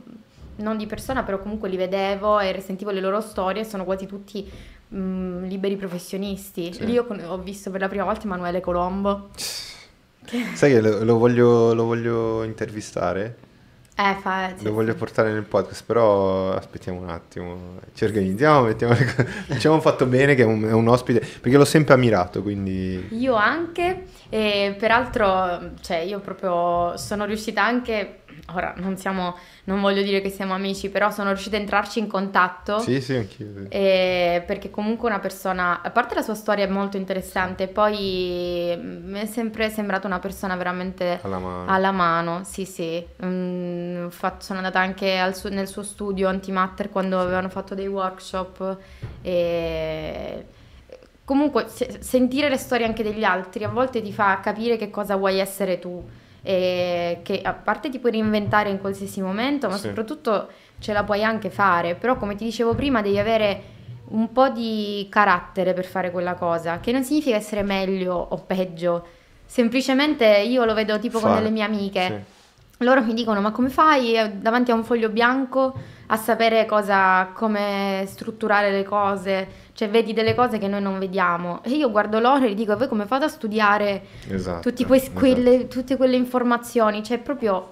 non di persona però comunque li vedevo e sentivo le loro storie sono quasi tutti mm, liberi professionisti. Sì. Lì ho, ho visto per la prima volta Emanuele Colombo. Sai che lo, lo voglio, lo voglio intervistare? Eh, fa, sì, Lo sì. voglio portare nel podcast, però aspettiamo un attimo, ci organizziamo, mettiamo le cose. [LAUGHS] Diciamo fatto bene che è un, è un ospite, perché l'ho sempre ammirato, quindi... Io anche, e peraltro, cioè, io proprio sono riuscita anche, ora non siamo, non voglio dire che siamo amici, però sono riuscita a entrarci in contatto. Sì, sì, anch'io. sì. E perché comunque una persona, a parte la sua storia è molto interessante, poi mi è sempre sembrata una persona veramente Alla mano. alla mano, sì sì. Mm, fatto- sono andata anche suo- nel suo studio antimatter quando avevano fatto dei workshop e comunque se- sentire le storie anche degli altri a volte ti fa capire che cosa vuoi essere tu e che a parte ti puoi reinventare in qualsiasi momento, ma Sì. soprattutto ce la puoi anche fare, però come ti dicevo prima devi avere un po' di carattere per fare quella cosa, che non significa essere meglio o peggio, semplicemente io lo vedo tipo con Fare. delle mie amiche. Sì. Loro mi dicono: Ma come fai eh, davanti a un foglio bianco a sapere cosa, come strutturare le cose? Cioè, vedi delle cose che noi non vediamo. E io guardo loro e gli dico: "E Voi come fate a studiare Esatto. tutti quei- esatto. quelle, tutte quelle informazioni? C'è proprio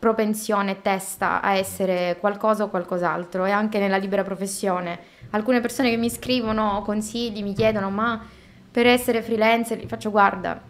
propensione, testa a essere qualcosa o qualcos'altro. E anche nella libera professione. Alcune persone che mi scrivono consigli, mi chiedono: Ma per essere freelancer, gli faccio guarda.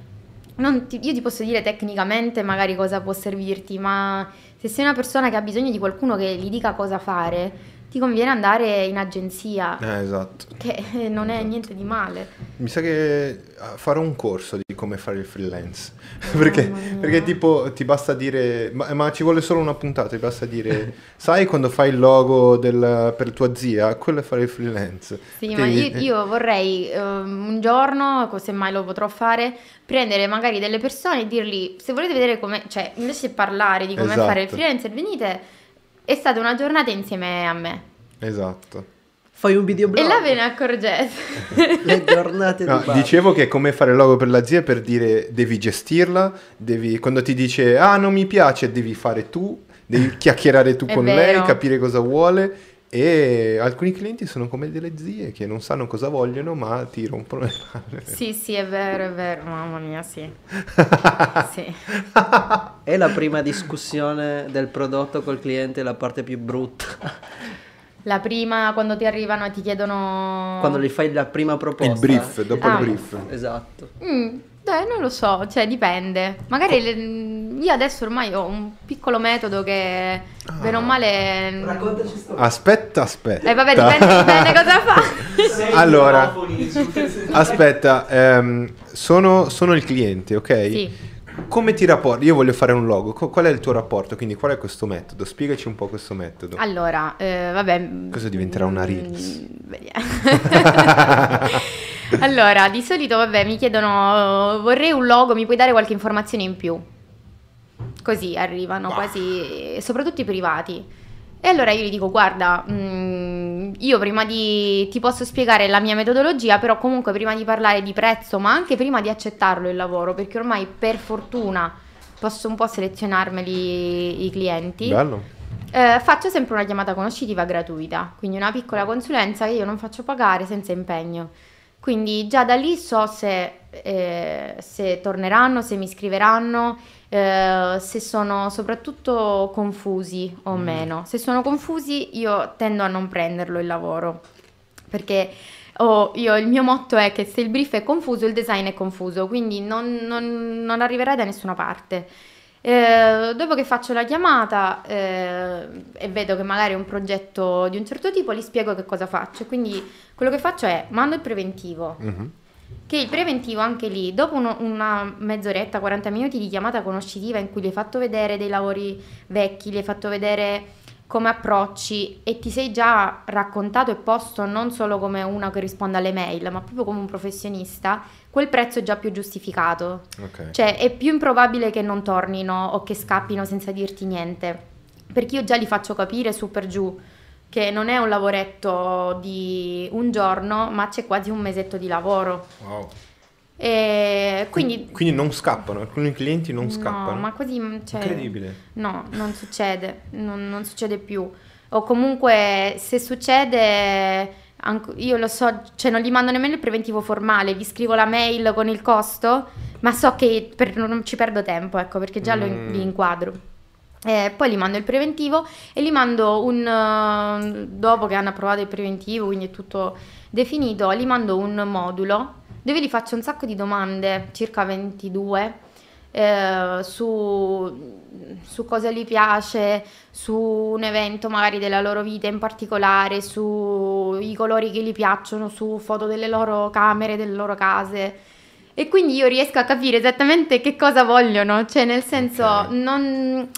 non ti- io ti posso dire tecnicamente magari cosa può servirti, ma se sei una persona che ha bisogno di qualcuno che gli dica cosa fare, ti conviene andare in agenzia, Eh, esatto. che eh, non è Esatto. niente di male. Mi sa che ah, farò un corso di come fare il freelance. [LAUGHS] perché, Mamma mia. perché tipo ti basta dire, ma, ma ci vuole solo una puntata, ti basta dire, sai quando fai il logo del- per tua zia, quello è fare il freelance. Sì, Ti- ma io, io vorrei ehm, un giorno, se mai lo potrò fare, prendere magari delle persone e dirgli se volete vedere come, cioè invece di parlare di come Esatto. fare il freelancer, venite e state una giornata insieme a me. Esatto. Fai un videoblog. E là ve ne accorgete. [LAUGHS] Le giornate No, di dicevo che come fare il logo per la zia per dire devi gestirla, devi, quando ti dice ah non mi piace devi fare tu, devi [LAUGHS] chiacchierare tu È con vero. lei, capire cosa vuole e alcuni clienti sono come delle zie che non sanno cosa vogliono ma ti rompono le palle. sì, sì, è vero, è vero, mamma mia, sì. [LAUGHS] sì. È la prima discussione del prodotto col cliente la parte più brutta. La prima, quando ti arrivano e ti chiedono... Quando gli fai la prima proposta. Il brief, dopo Ah. il brief. Esatto. Mm, dai, non lo so, cioè dipende. Magari le- io adesso ormai ho un piccolo metodo che, bene o male... storia. Aspetta, aspetta. Eh vabbè, dipende, dipende [LAUGHS] cosa fa. Allora, aspetta, ehm, sono, sono il cliente, ok? Sì. Come ti rapporti? Io voglio fare un logo, qual è il tuo rapporto? Quindi qual è questo metodo? Spiegaci un po' questo metodo. Allora, eh, vabbè... Cosa diventerà una mm, Reels? [LAUGHS] allora, di solito, vabbè, mi chiedono, vorrei un logo, mi puoi dare qualche informazione in più? Così arrivano quasi, soprattutto i privati. E allora io gli dico, guarda, mm, io prima di... ti posso spiegare la mia metodologia, però comunque prima di parlare di prezzo, ma anche prima di accettarlo il lavoro, perché ormai per fortuna posso un po' selezionarmeli i clienti. Bello. Eh, faccio sempre una chiamata conoscitiva gratuita, quindi una piccola consulenza che io non faccio pagare senza impegno. Quindi già da lì so se, eh, se torneranno, se mi scriveranno, eh, se sono soprattutto confusi o meno. Se sono confusi io tendo a non prenderlo il lavoro, perché oh, io- il mio motto è che se il brief è confuso il design è confuso, quindi non, non, non arriverai da nessuna parte. Eh, dopo che faccio la chiamata eh, e vedo che magari è un progetto di un certo tipo, gli spiego che cosa faccio. Quindi quello che faccio è mando il preventivo. Mhm. Che il preventivo anche lì, dopo uno- una mezz'oretta, 40 minuti di chiamata conoscitiva in cui gli hai fatto vedere dei lavori vecchi, gli hai fatto vedere come approcci e ti sei già raccontato e posto non solo come una che risponde alle mail, ma proprio come un professionista, quel prezzo è già più giustificato. Ok. Cioè è più improbabile che non tornino o che scappino senza dirti niente. Perché io già li faccio capire su per giù che non è un lavoretto di un giorno, ma c'è quasi un mesetto di lavoro. Wow. E quindi Quindi non scappano, alcuni clienti non scappano. No, ma così cioè, Incredibile. No, non succede, non, non succede più. O comunque se succede, io lo so, cioè non gli mando nemmeno il preventivo formale, vi scrivo la mail con il costo, ma so che per- non ci perdo tempo, ecco, perché già lo Mm. li inquadro. Eh, poi gli mando il preventivo e gli mando un eh, dopo che hanno approvato il preventivo, quindi è tutto definito, gli mando un modulo dove gli faccio un sacco di domande, circa 22, eh, su, su cosa gli piace, su un evento magari della loro vita in particolare, sui colori che gli piacciono, su foto delle loro camere, delle loro case. E quindi io riesco a capire esattamente che cosa vogliono, cioè nel senso Ok. non,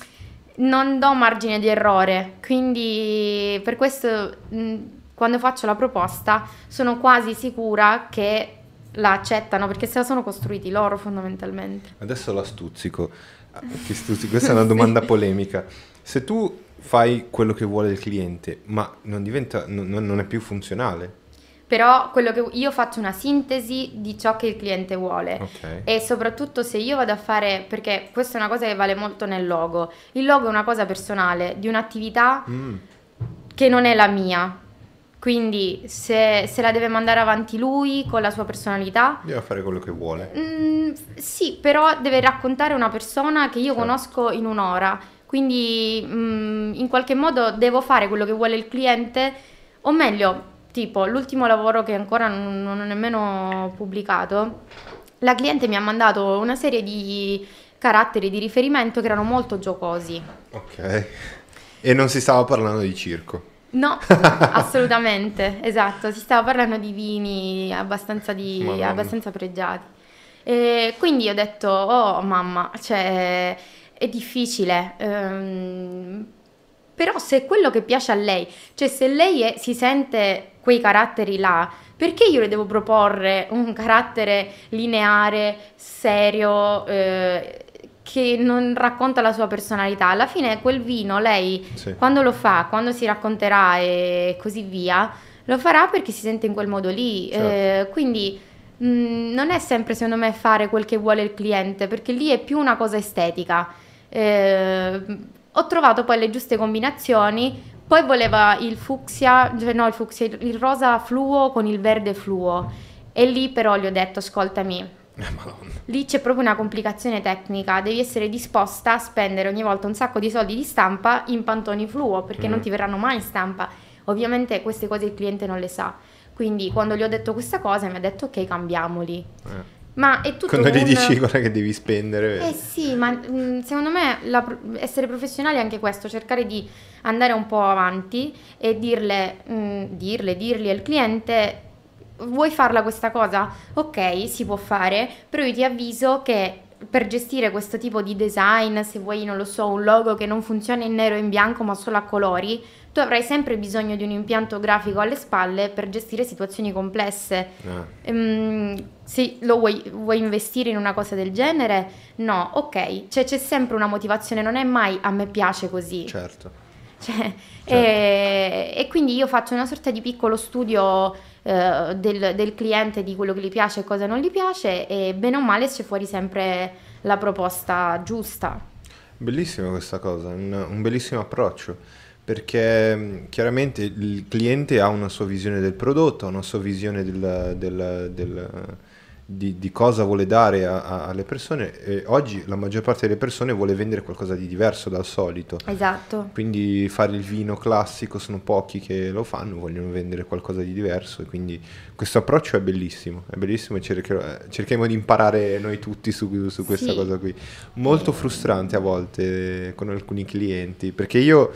non do margine di errore, quindi per questo mh, quando faccio la proposta sono quasi sicura che la accettano perché se la sono costruiti loro fondamentalmente. Adesso la stuzzico. Ah, [LAUGHS] stuzzico. Questa è una domanda polemica. Se tu fai quello che vuole il cliente, ma non diventa, non, non è più funzionale. Però quello che io faccio una sintesi di ciò che il cliente vuole. Ok. E soprattutto se io vado a fare, perché questa è una cosa che vale molto nel logo, il logo è una cosa personale, di un'attività Mm, che non è la mia. Quindi se, se la deve mandare avanti lui con la sua personalità, Deve fare quello che vuole. mm, sì, però deve raccontare una persona che io Certo. conosco in un'ora. Quindi mm, in qualche modo devo fare quello che vuole il cliente, o meglio, tipo l'ultimo lavoro che ancora non, non ho nemmeno pubblicato, la cliente mi ha mandato una serie di caratteri di riferimento che erano molto giocosi. Ok. E non si stava parlando di circo. No, [LAUGHS] assolutamente, esatto, si stava parlando di vini abbastanza, di- abbastanza pregiati. E quindi ho detto, oh mamma, cioè è difficile, ehm, però se è quello che piace a lei, cioè se lei è- si sente quei caratteri là, perché io le devo proporre un carattere lineare, serio, eh, che non racconta la sua personalità? Alla fine quel vino lei Sì. quando lo fa, quando si racconterà e così via, lo farà perché si sente in quel modo lì. Certo. Eh, quindi mh, non è sempre, secondo me, fare quel che vuole il cliente, perché lì è più una cosa estetica. Eh, ho trovato poi le giuste combinazioni. Poi voleva il fucsia, cioè no, il fucsia, il rosa fluo con il verde fluo. E lì però gli ho detto, ascoltami, Eh, Madonna. Lì c'è proprio una complicazione tecnica, devi essere disposta a spendere ogni volta un sacco di soldi di stampa in pantoni fluo perché Mm. non ti verranno mai in stampa. Ovviamente queste cose il cliente non le sa. Quindi quando gli ho detto questa cosa mi ha detto ok cambiamoli. Eh. Ma è tutto Quando gli un- dici guarda che devi spendere. eh sì, ma mh, secondo me la essere professionali è anche questo, cercare di andare un po' avanti e dirle, mh, dirle, dirgli al cliente, vuoi farla questa cosa? Ok, si può fare, però io ti avviso che per gestire questo tipo di design, se vuoi, non lo so, un logo che non funziona in nero e in bianco ma solo a colori, tu avrai sempre bisogno di un impianto grafico alle spalle per gestire situazioni complesse. Ah, Ehm, se lo vuoi, vuoi investire in una cosa del genere? No, ok, cioè c'è sempre una motivazione, non è mai a me piace così. certo. Cioè, [LAUGHS] Certo. e, e quindi io faccio una sorta di piccolo studio eh, del, del cliente, di quello che gli piace e cosa non gli piace e bene o male c'è fuori sempre la proposta giusta. Bellissima questa cosa, un, un bellissimo approccio, perché mh, chiaramente il cliente ha una sua visione del prodotto, ha una sua visione del- del- del- di, di cosa vuole dare a- a- alle persone e oggi la maggior parte delle persone vuole vendere qualcosa di diverso dal solito. Esatto. Quindi fare il vino classico sono pochi che lo fanno, vogliono vendere qualcosa di diverso e quindi questo approccio è bellissimo, è bellissimo e cercherò- eh, cerchiamo di imparare noi tutti su, su questa Sì. cosa qui. Molto frustrante a volte con alcuni clienti perché io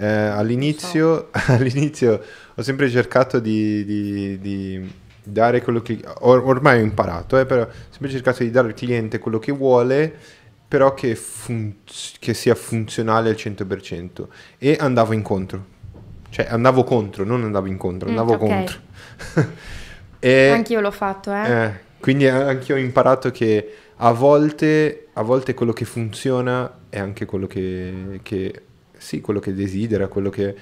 eh, all'inizio, [LAUGHS] all'inizio ho sempre cercato di, di- di dare quello che... or- ormai ho imparato, eh, però ho sempre cercato di dare al cliente quello che vuole però che, fun- che sia funzionale al 100% e andavo incontro. Cioè andavo contro, non andavo incontro, Mm, andavo ok. contro. [LAUGHS] e, Anch'io l'ho fatto, eh. eh, quindi anche io ho imparato che a volte, a volte quello che funziona è anche quello che, che- sì, quello che desidera, quello che...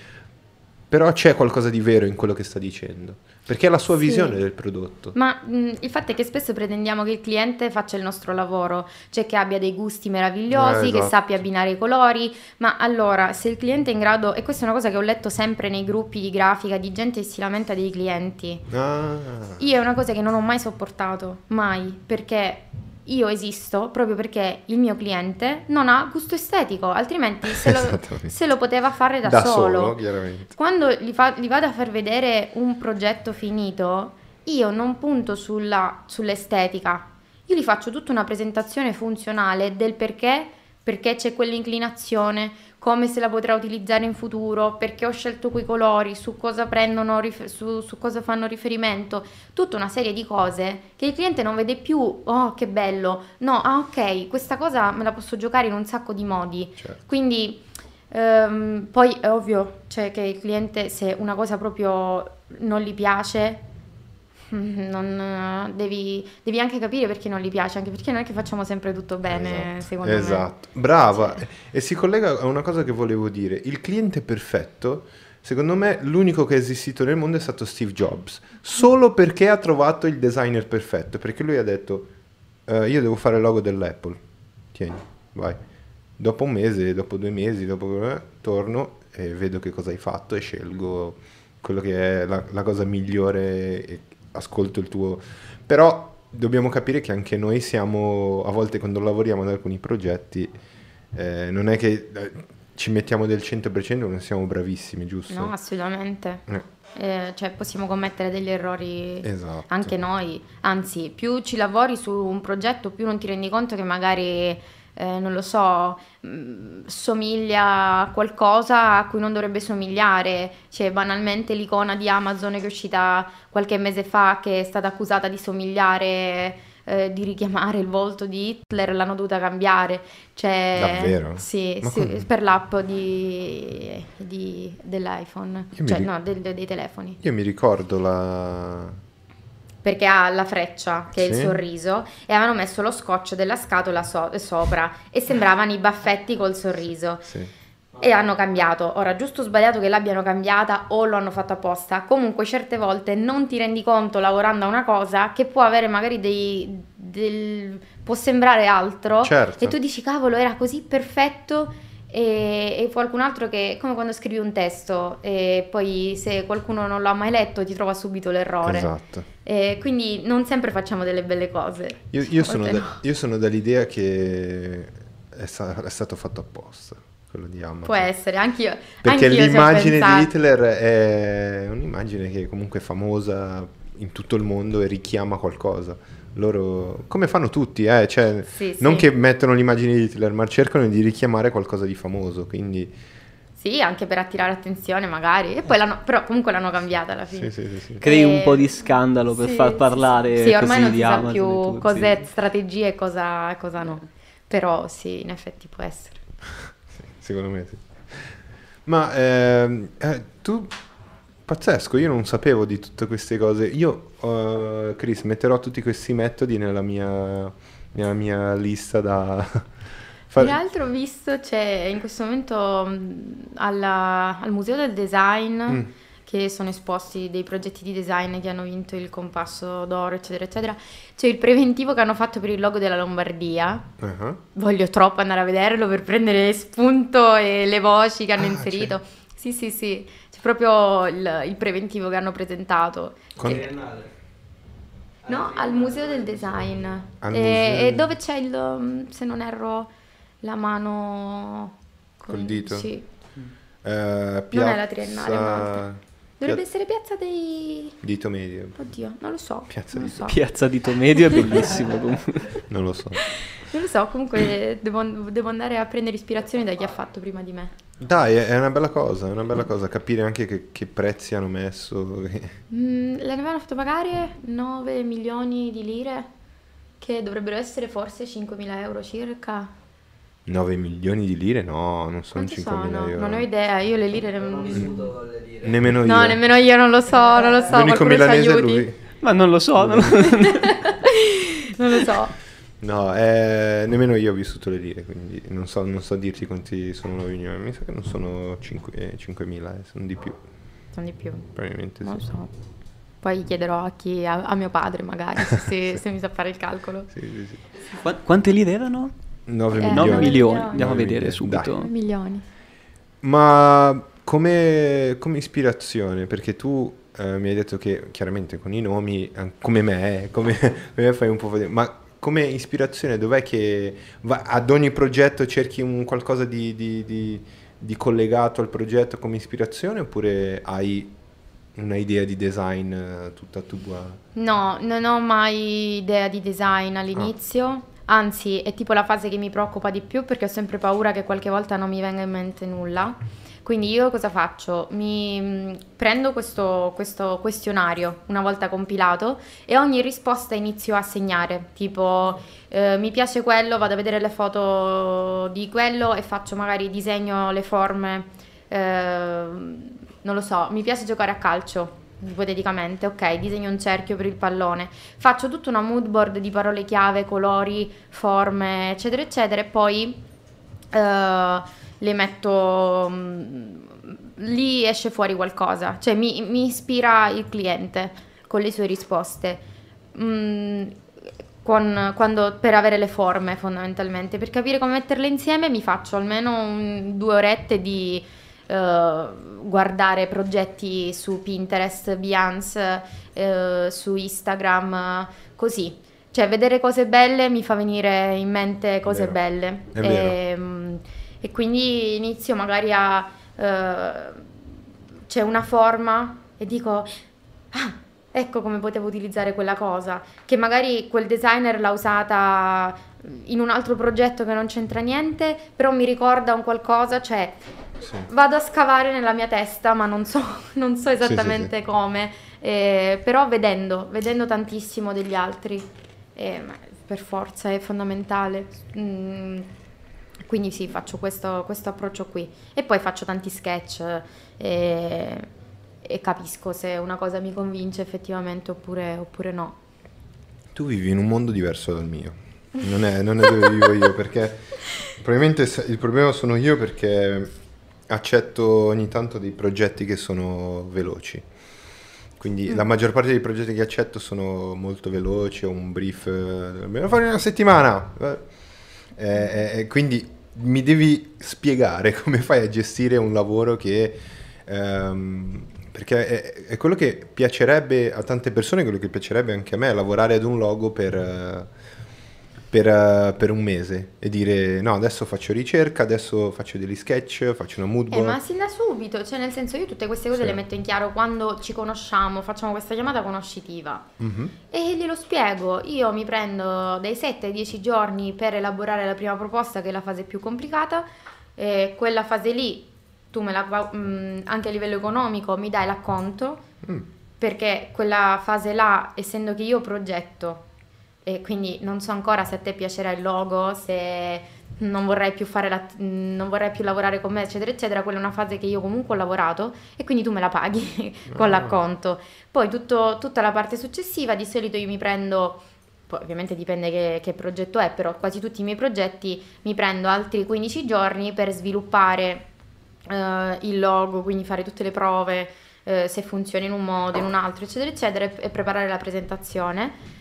Però c'è qualcosa di vero in quello che sta dicendo, perché è la sua Sì. visione del prodotto. Ma mh, il fatto è che spesso pretendiamo che il cliente faccia il nostro lavoro, cioè che abbia dei gusti meravigliosi, Eh, che esatto. sappia abbinare i colori, ma allora se il cliente è in grado, e questa è una cosa che ho letto sempre nei gruppi di grafica di gente che si lamenta dei clienti, Ah, io è una cosa che non ho mai sopportato, mai, perché io esisto proprio perché il mio cliente non ha gusto estetico, altrimenti [LAUGHS] se lo, se lo poteva fare da, da solo. solo. Quando gli, fa- gli vado a far vedere un progetto finito, io non punto sulla- sull'estetica, io gli faccio tutta una presentazione funzionale del perché, perché c'è quell'inclinazione, come se la potrà utilizzare in futuro, perché ho scelto quei colori, su cosa prendono, su, su cosa fanno riferimento, tutta una serie di cose che il cliente non vede più, oh che bello, no, ah ok, questa cosa me la posso giocare in un sacco di modi. Certo. Quindi ehm, poi è ovvio, cioè che il cliente se una cosa proprio non gli piace, non, eh, devi, devi anche capire perché non gli piace, anche perché non è che facciamo sempre tutto bene, Esatto, secondo me. esatto. Brava. Cioè- E si collega a una cosa che volevo dire. Il cliente perfetto, secondo me, l'unico che è esistito nel mondo è stato Steve Jobs. Solo perché ha trovato il designer perfetto. Perché lui ha detto, "Eh, io devo fare il logo dell'Apple. Tieni, vai. Dopo un mese, dopo due mesi, dopo eh, torno e vedo che cosa hai fatto e scelgo quello che è la, la cosa migliore e ascolto il tuo... Però dobbiamo capire che anche noi siamo, a volte quando lavoriamo ad alcuni progetti, eh, non è che eh, ci mettiamo del 100%, non siamo bravissimi, giusto? No, assolutamente. Eh, Eh, cioè possiamo commettere degli errori esatto. anche noi, anzi più ci lavori su un progetto più non ti rendi conto che magari, eh, non lo so, mh, somiglia a qualcosa a cui non dovrebbe somigliare, cioè banalmente l'icona di Amazon che è uscita qualche mese fa che è stata accusata di somigliare, eh, di richiamare il volto di Hitler, l'hanno dovuta cambiare, cioè, Davvero? Sì, sì, per l'app di, di- dell'iPhone, cioè ri- no, del- dei telefoni. Io mi ricordo la... perché ha la freccia che è il sorriso e avevano messo lo scotch della scatola so- sopra e sembravano i baffetti col sorriso Sì. e hanno cambiato. Ora, giusto o sbagliato che l'abbiano cambiata o lo hanno fatto apposta, comunque certe volte non ti rendi conto lavorando a una cosa che può avere magari dei... del- può sembrare altro Certo. e tu dici cavolo era così perfetto e, e qualcun altro che come quando scrivi un testo e poi se qualcuno non l'ha mai letto ti trova subito l'errore. Esatto. E quindi non sempre facciamo delle belle cose. Io, io sono da- no. io sono dall'idea che è, sta- è stato fatto apposta, quello di Amazon. Può essere, anch'io. Perché anch'io l'immagine di. Hitler è un'immagine che comunque è famosa in tutto il mondo e richiama qualcosa. Loro, come fanno tutti, eh? cioè, Sì, non sì. che mettono l'immagine di Hitler, ma cercano di richiamare qualcosa di famoso. Quindi, Sì, anche per attirare attenzione magari. E poi l'hanno, però comunque l'hanno cambiata alla fine. sì, sì, sì, sì. Crei Eh, un po' di scandalo per sì, far sì, parlare Sì, ormai così non di si sa Amazon e più cos'è sì. strategia e cosa, e cosa no. Però sì, in effetti può essere. [LAUGHS] Sì, secondo me sì. Ma ehm, eh, tu, pazzesco, io non sapevo di tutte queste cose. Io, eh, Chris, metterò tutti questi metodi nella mia, nella mia lista da [LAUGHS] fare. Tra l'altro ho visto c'è in questo momento mh, alla- al Museo del Design Mm. che sono esposti dei progetti di design che hanno vinto il compasso d'oro eccetera eccetera c'è il preventivo che hanno fatto per il logo della Lombardia Ah, voglio troppo andare a vederlo per prendere spunto e le voci che hanno Ah, inserito sì sì sì c'è proprio il, il preventivo che hanno presentato Con- Che- no al Museo del Design Al e, museo- e dove c'è il um, se non erro la mano con- Col dito? sì eh, Non è la triennale, ma piazza... Dovrebbe Pia- essere Piazza dei... Dito medio. Oddio, non lo so. Piazza non lo di- so. Piazza Dito Medio è bellissimo [LAUGHS] comunque. Non lo so. Non lo so, comunque devo, devo andare a prendere ispirazione da chi ha fatto prima di me. Dai, è una bella cosa, è una bella cosa capire anche che, che prezzi hanno messo. Mm, le avevano fatto pagare 9 milioni di lire, che dovrebbero essere forse 5.000 euro circa. 9 milioni di lire? No, non sono Quanti 5 mila sono? euro. Non ho idea, io le lire... Non ho vissuto con le lire. Nemmeno io. No, nemmeno io non lo so, non lo so, L'unico milanese è aiuti. lui. Ma non lo so. non lo so. [LAUGHS] No, eh, nemmeno io ho vissuto le lire, quindi non so, non so dirti quanti sono 9 milioni. Mi sa che non sono 5, 5.000, eh, sono di più, Sono di più. probabilmente Non sì. so. Poi chiederò a chi, a, a mio padre magari, se, se- [LAUGHS] se mi sa fare il calcolo. Sì, sì, sì. Qua- Quante lire erano? 9 Eh, 9 milioni. milioni. milioni. Andiamo a Nove vedere milioni, subito. dai. Milioni. Ma come, come ispirazione, perché tu eh, mi hai detto che chiaramente con i nomi, eh, come me, eh, come, [LAUGHS] come me fai un po' vedere, ma come ispirazione dov'è che va- ad ogni progetto cerchi un qualcosa di, di- di- di collegato al progetto come ispirazione oppure hai una idea di design eh, tutta tua? No, non ho mai idea di design all'inizio. Anzi, è tipo la fase che mi preoccupa di più perché ho sempre paura che qualche volta non mi venga in mente nulla. Quindi io cosa faccio? Mi mh, prendo questo, questo questionario una volta compilato e ogni risposta inizio a segnare, tipo eh, mi piace quello, vado a vedere le foto di quello e faccio magari disegno le forme, eh, non lo so, mi piace giocare a calcio, ipoteticamente, ok, disegno un cerchio per il pallone, faccio tutta una mood board di parole chiave, colori, forme, eccetera, eccetera, e poi eh, le metto mm, lì esce fuori qualcosa, cioè mi, mi ispira il cliente con le sue risposte. Mm, con- quando- per avere le forme fondamentalmente, per capire come metterle insieme mi faccio almeno un- due orette di eh, guardare progetti su Pinterest, Behance, eh, su Instagram, così. Cioè, vedere cose belle mi fa venire in mente cose Vero. belle. È vero. E, quindi inizio magari a... eh, c'è una forma e dico, ah, ecco come potevo utilizzare quella cosa, che magari quel designer l'ha usata in un altro progetto che non c'entra niente, però mi ricorda un qualcosa, cioè Sì. vado a scavare nella mia testa, ma non so, [LAUGHS] non so sì, sì. esattamente come, eh, però vedendo, vedendo tantissimo degli altri, eh, per forza è fondamentale. Mm, quindi sì, faccio questo, questo approccio qui. E poi faccio tanti sketch eh, e, capisco se una cosa mi convince effettivamente oppure, oppure no. Tu vivi in un mondo diverso dal mio, non è, non è dove vivo io, perché probabilmente il problema sono io perché accetto ogni tanto dei progetti che sono veloci. Quindi la maggior parte dei progetti che accetto sono molto veloci, ho un brief, eh, dobbiamo fare una settimana. eh, eh, eh, quindi mi devi spiegare [LAUGHS] come fai a gestire un lavoro che... ehm, perché è, è quello che piacerebbe a tante persone, quello che piacerebbe anche a me, lavorare ad un logo per, eh, per, eh, per un mese e dire no, adesso faccio ricerca, adesso faccio degli sketch, faccio una mood Eh, ma board. sin da subito, cioè nel senso io tutte queste cose Sì. le metto in chiaro quando ci conosciamo, facciamo questa chiamata conoscitiva. Mhm. E glielo spiego, io mi prendo dai 7 ai 10 giorni per elaborare la prima proposta che è la fase più complicata, e quella fase lì tu me la, mm, anche a livello economico mi dai l'acconto, Mm. perché quella fase là, essendo che io progetto, e quindi non so ancora se a te piacerà il logo, se non vorrai più fare la- non vorrai più lavorare con me, eccetera, eccetera, quella è una fase che io comunque ho lavorato e quindi tu me la paghi [LAUGHS] con Ah. l'acconto. Poi tutto- tutta la parte successiva, di solito io mi prendo, poi ovviamente dipende che, che progetto è, però quasi tutti i miei progetti mi prendo altri 15 giorni per sviluppare eh, il logo, quindi fare tutte le prove, eh, se funziona in un modo, in un altro, eccetera, eccetera, e, e preparare la presentazione.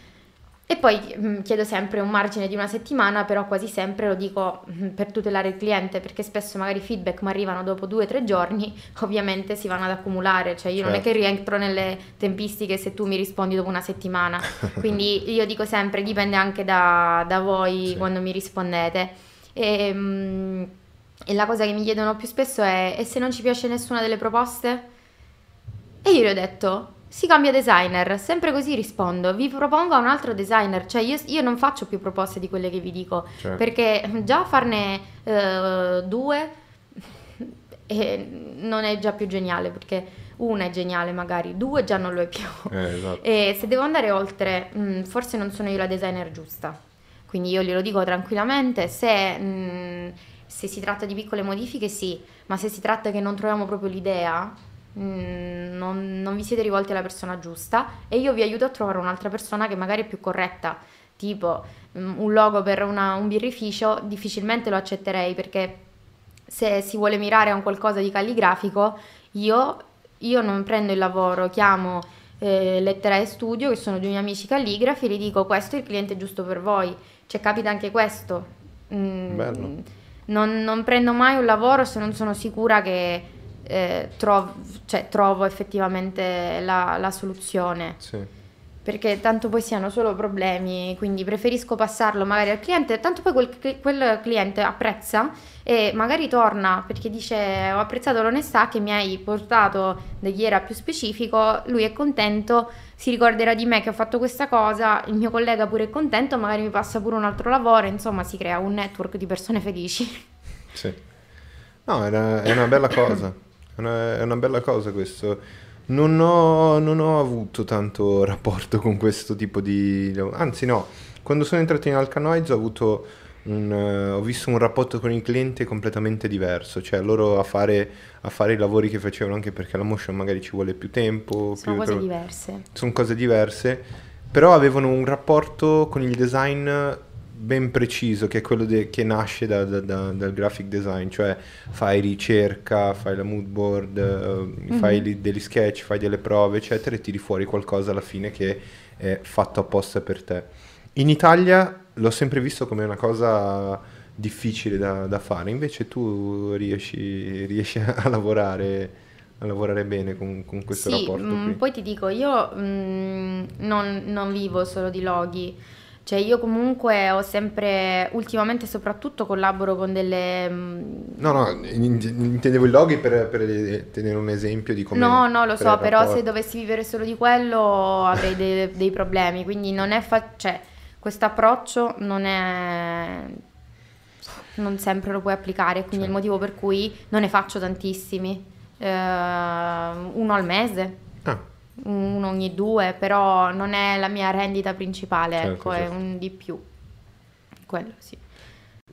E poi mm, chiedo sempre un margine di una settimana, però quasi sempre lo dico mm, per tutelare il cliente, perché spesso magari i feedback mi arrivano dopo due o tre giorni, [LAUGHS] ovviamente si vanno ad accumulare, cioè io non è Certo. che rientro nelle tempistiche se tu mi rispondi dopo una settimana, [LAUGHS] quindi io dico sempre dipende anche da, da voi Sì. quando mi rispondete. E, mm, e la cosa che mi chiedono più spesso è: e se non ci piace nessuna delle proposte? E io gli ho detto: si cambia designer. Sempre così rispondo: vi propongo un altro designer. Cioè, io, io non faccio più proposte di quelle che vi dico, Certo. perché già farne eh, due [LAUGHS] eh, non è già più geniale, perché una è geniale, magari due già non lo è più. Eh, esatto. E se devo andare oltre, mm, forse non sono io la designer giusta. Quindi io glielo dico tranquillamente, se, mh, se si tratta di piccole modifiche sì, ma se si tratta che non troviamo proprio l'idea, mh, non, non vi siete rivolti alla persona giusta e io vi aiuto a trovare un'altra persona che magari è più corretta, tipo mh, un logo per una- un birrificio, difficilmente lo accetterei perché se si vuole mirare a un qualcosa di calligrafico, io, io non prendo il lavoro, chiamo eh, Lettera e Studio, che sono due miei amici calligrafi, e gli dico questo è il cliente giusto per voi. Cioè capita anche questo. Mm. Non, non prendo mai un lavoro se non sono sicura che eh, trov- cioè, trovo effettivamente la, la soluzione Sì. perché tanto poi siano solo problemi, quindi preferisco passarlo magari al cliente, tanto poi quel, quel cliente apprezza e magari torna perché dice ho apprezzato l'onestà che mi hai portato da chi era più specifico, lui è contento, si ricorderà di me che ho fatto questa cosa, il mio collega pure è contento, magari mi passa pure un altro lavoro, insomma si crea un network di persone felici. Sì. No, è una, è una bella cosa. [LAUGHS] È una, è una bella cosa questo. Non ho, non ho avuto tanto rapporto con questo tipo di... Anzi no, quando sono entrato in Alcanoids ho avuto un, eh, ho visto un rapporto con il cliente completamente diverso, cioè loro a fare, a fare i lavori che facevano anche perché la motion magari ci vuole più tempo, Sono più- cose diverse. sono cose diverse, però avevano un rapporto con il design ben preciso, che è quello de- che nasce da- da- da- dal graphic design, cioè fai ricerca, fai la mood board, eh, fai li- degli sketch, fai delle prove, eccetera, e tiri fuori qualcosa alla fine che è fatto apposta per te. In Italia l'ho sempre visto come una cosa difficile da, da fare, invece tu riesci, riesci a lavorare, a lavorare bene con, con questo Sì, rapporto mm, qui. poi ti dico, io mm, non, non vivo solo di loghi, cioè io comunque ho sempre, ultimamente soprattutto collaboro con delle... mm, No, no, in- intendevo i loghi per, per tenere un esempio di come... no, no, lo so, però se dovessi vivere solo di quello avrei dei, dei problemi, quindi non è... Fa- cioè, questo approccio non è... non sempre lo puoi applicare, quindi è il motivo per cui non ne faccio tantissimi, Eh, uno al mese. Ah, uno ogni due, però non è la mia rendita principale, Certo, ecco, è certo. un di più. Quello sì.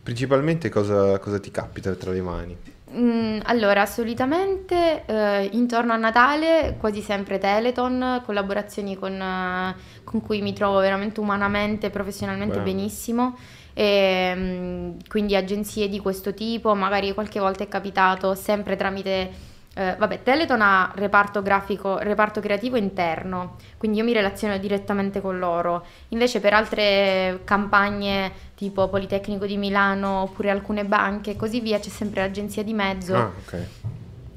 principalmente cosa, cosa ti capita tra le mani? Mm, allora, solitamente eh, intorno a Natale, quasi sempre Teleton, collaborazioni con, eh, con cui mi trovo veramente umanamente e professionalmente Bello. benissimo. E, mm, quindi agenzie di questo tipo, magari qualche volta è capitato sempre tramite. Eh, vabbè, Teleton ha reparto grafico, reparto creativo interno, quindi io mi relaziono direttamente con loro. Invece per altre campagne tipo Politecnico di Milano oppure alcune banche e così via c'è sempre l'agenzia di mezzo. Ah, ok.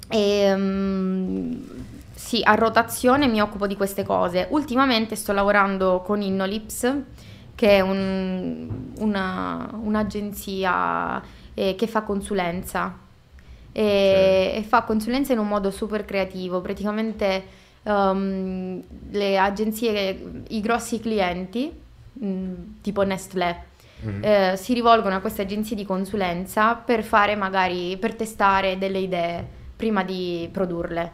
E, mm, sì, a rotazione mi occupo di queste cose. Ultimamente sto lavorando con Innolips, che è un- una- un'agenzia eh, che fa consulenza. E, e fa consulenza in un modo super creativo. Praticamente ehm, le agenzie, i grossi clienti, mm, tipo Nestlé, Mhm. eh, si rivolgono a queste agenzie di consulenza per fare magari, per testare delle idee prima di produrle.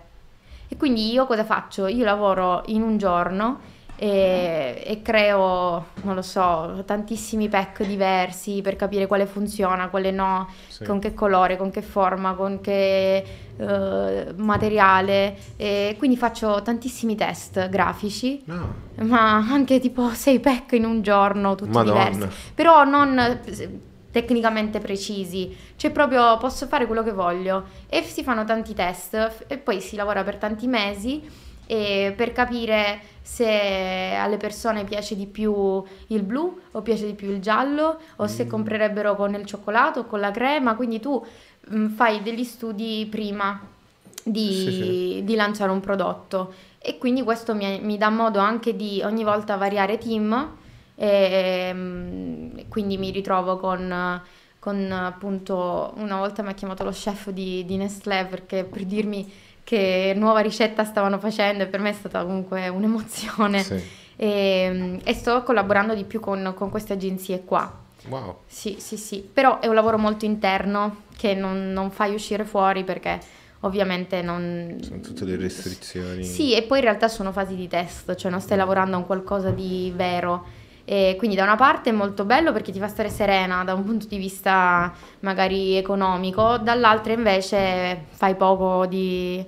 E quindi io cosa faccio? Io lavoro in un giorno e, e creo, non lo so, tantissimi pack diversi per capire quale funziona, quale no, Sì. con che colore, con che forma, con che eh, materiale. E quindi faccio tantissimi test grafici No. ma anche tipo 6 pack in un giorno, tutti Madonna. diversi, però non eh, tecnicamente precisi, cioè proprio posso fare quello che voglio e si fanno tanti test e poi si lavora per tanti mesi e per capire se alle persone piace di più il blu o piace di più il giallo o Mm. se comprerebbero con il cioccolato o con la crema, quindi tu mm, fai degli studi prima di, Sì, sì. di lanciare un prodotto e quindi questo mi, mi dà modo anche di ogni volta variare team e mm, quindi mi ritrovo con, con, appunto una volta mi ha chiamato lo chef di, di Nestlé perché per dirmi che nuova ricetta stavano facendo e per me è stata comunque un'emozione Sì. e, mm, e sto collaborando di più con, con queste agenzie qua. Wow. Sì, sì, sì, però è un lavoro molto interno che non, non fai uscire fuori perché ovviamente non... Sono tutte le restrizioni. Sì, e poi in realtà sono fasi di test, cioè non stai lavorando a un qualcosa di vero E quindi da una parte è molto bello perché ti fa stare serena da un punto di vista magari economico, dall'altra invece fai poco di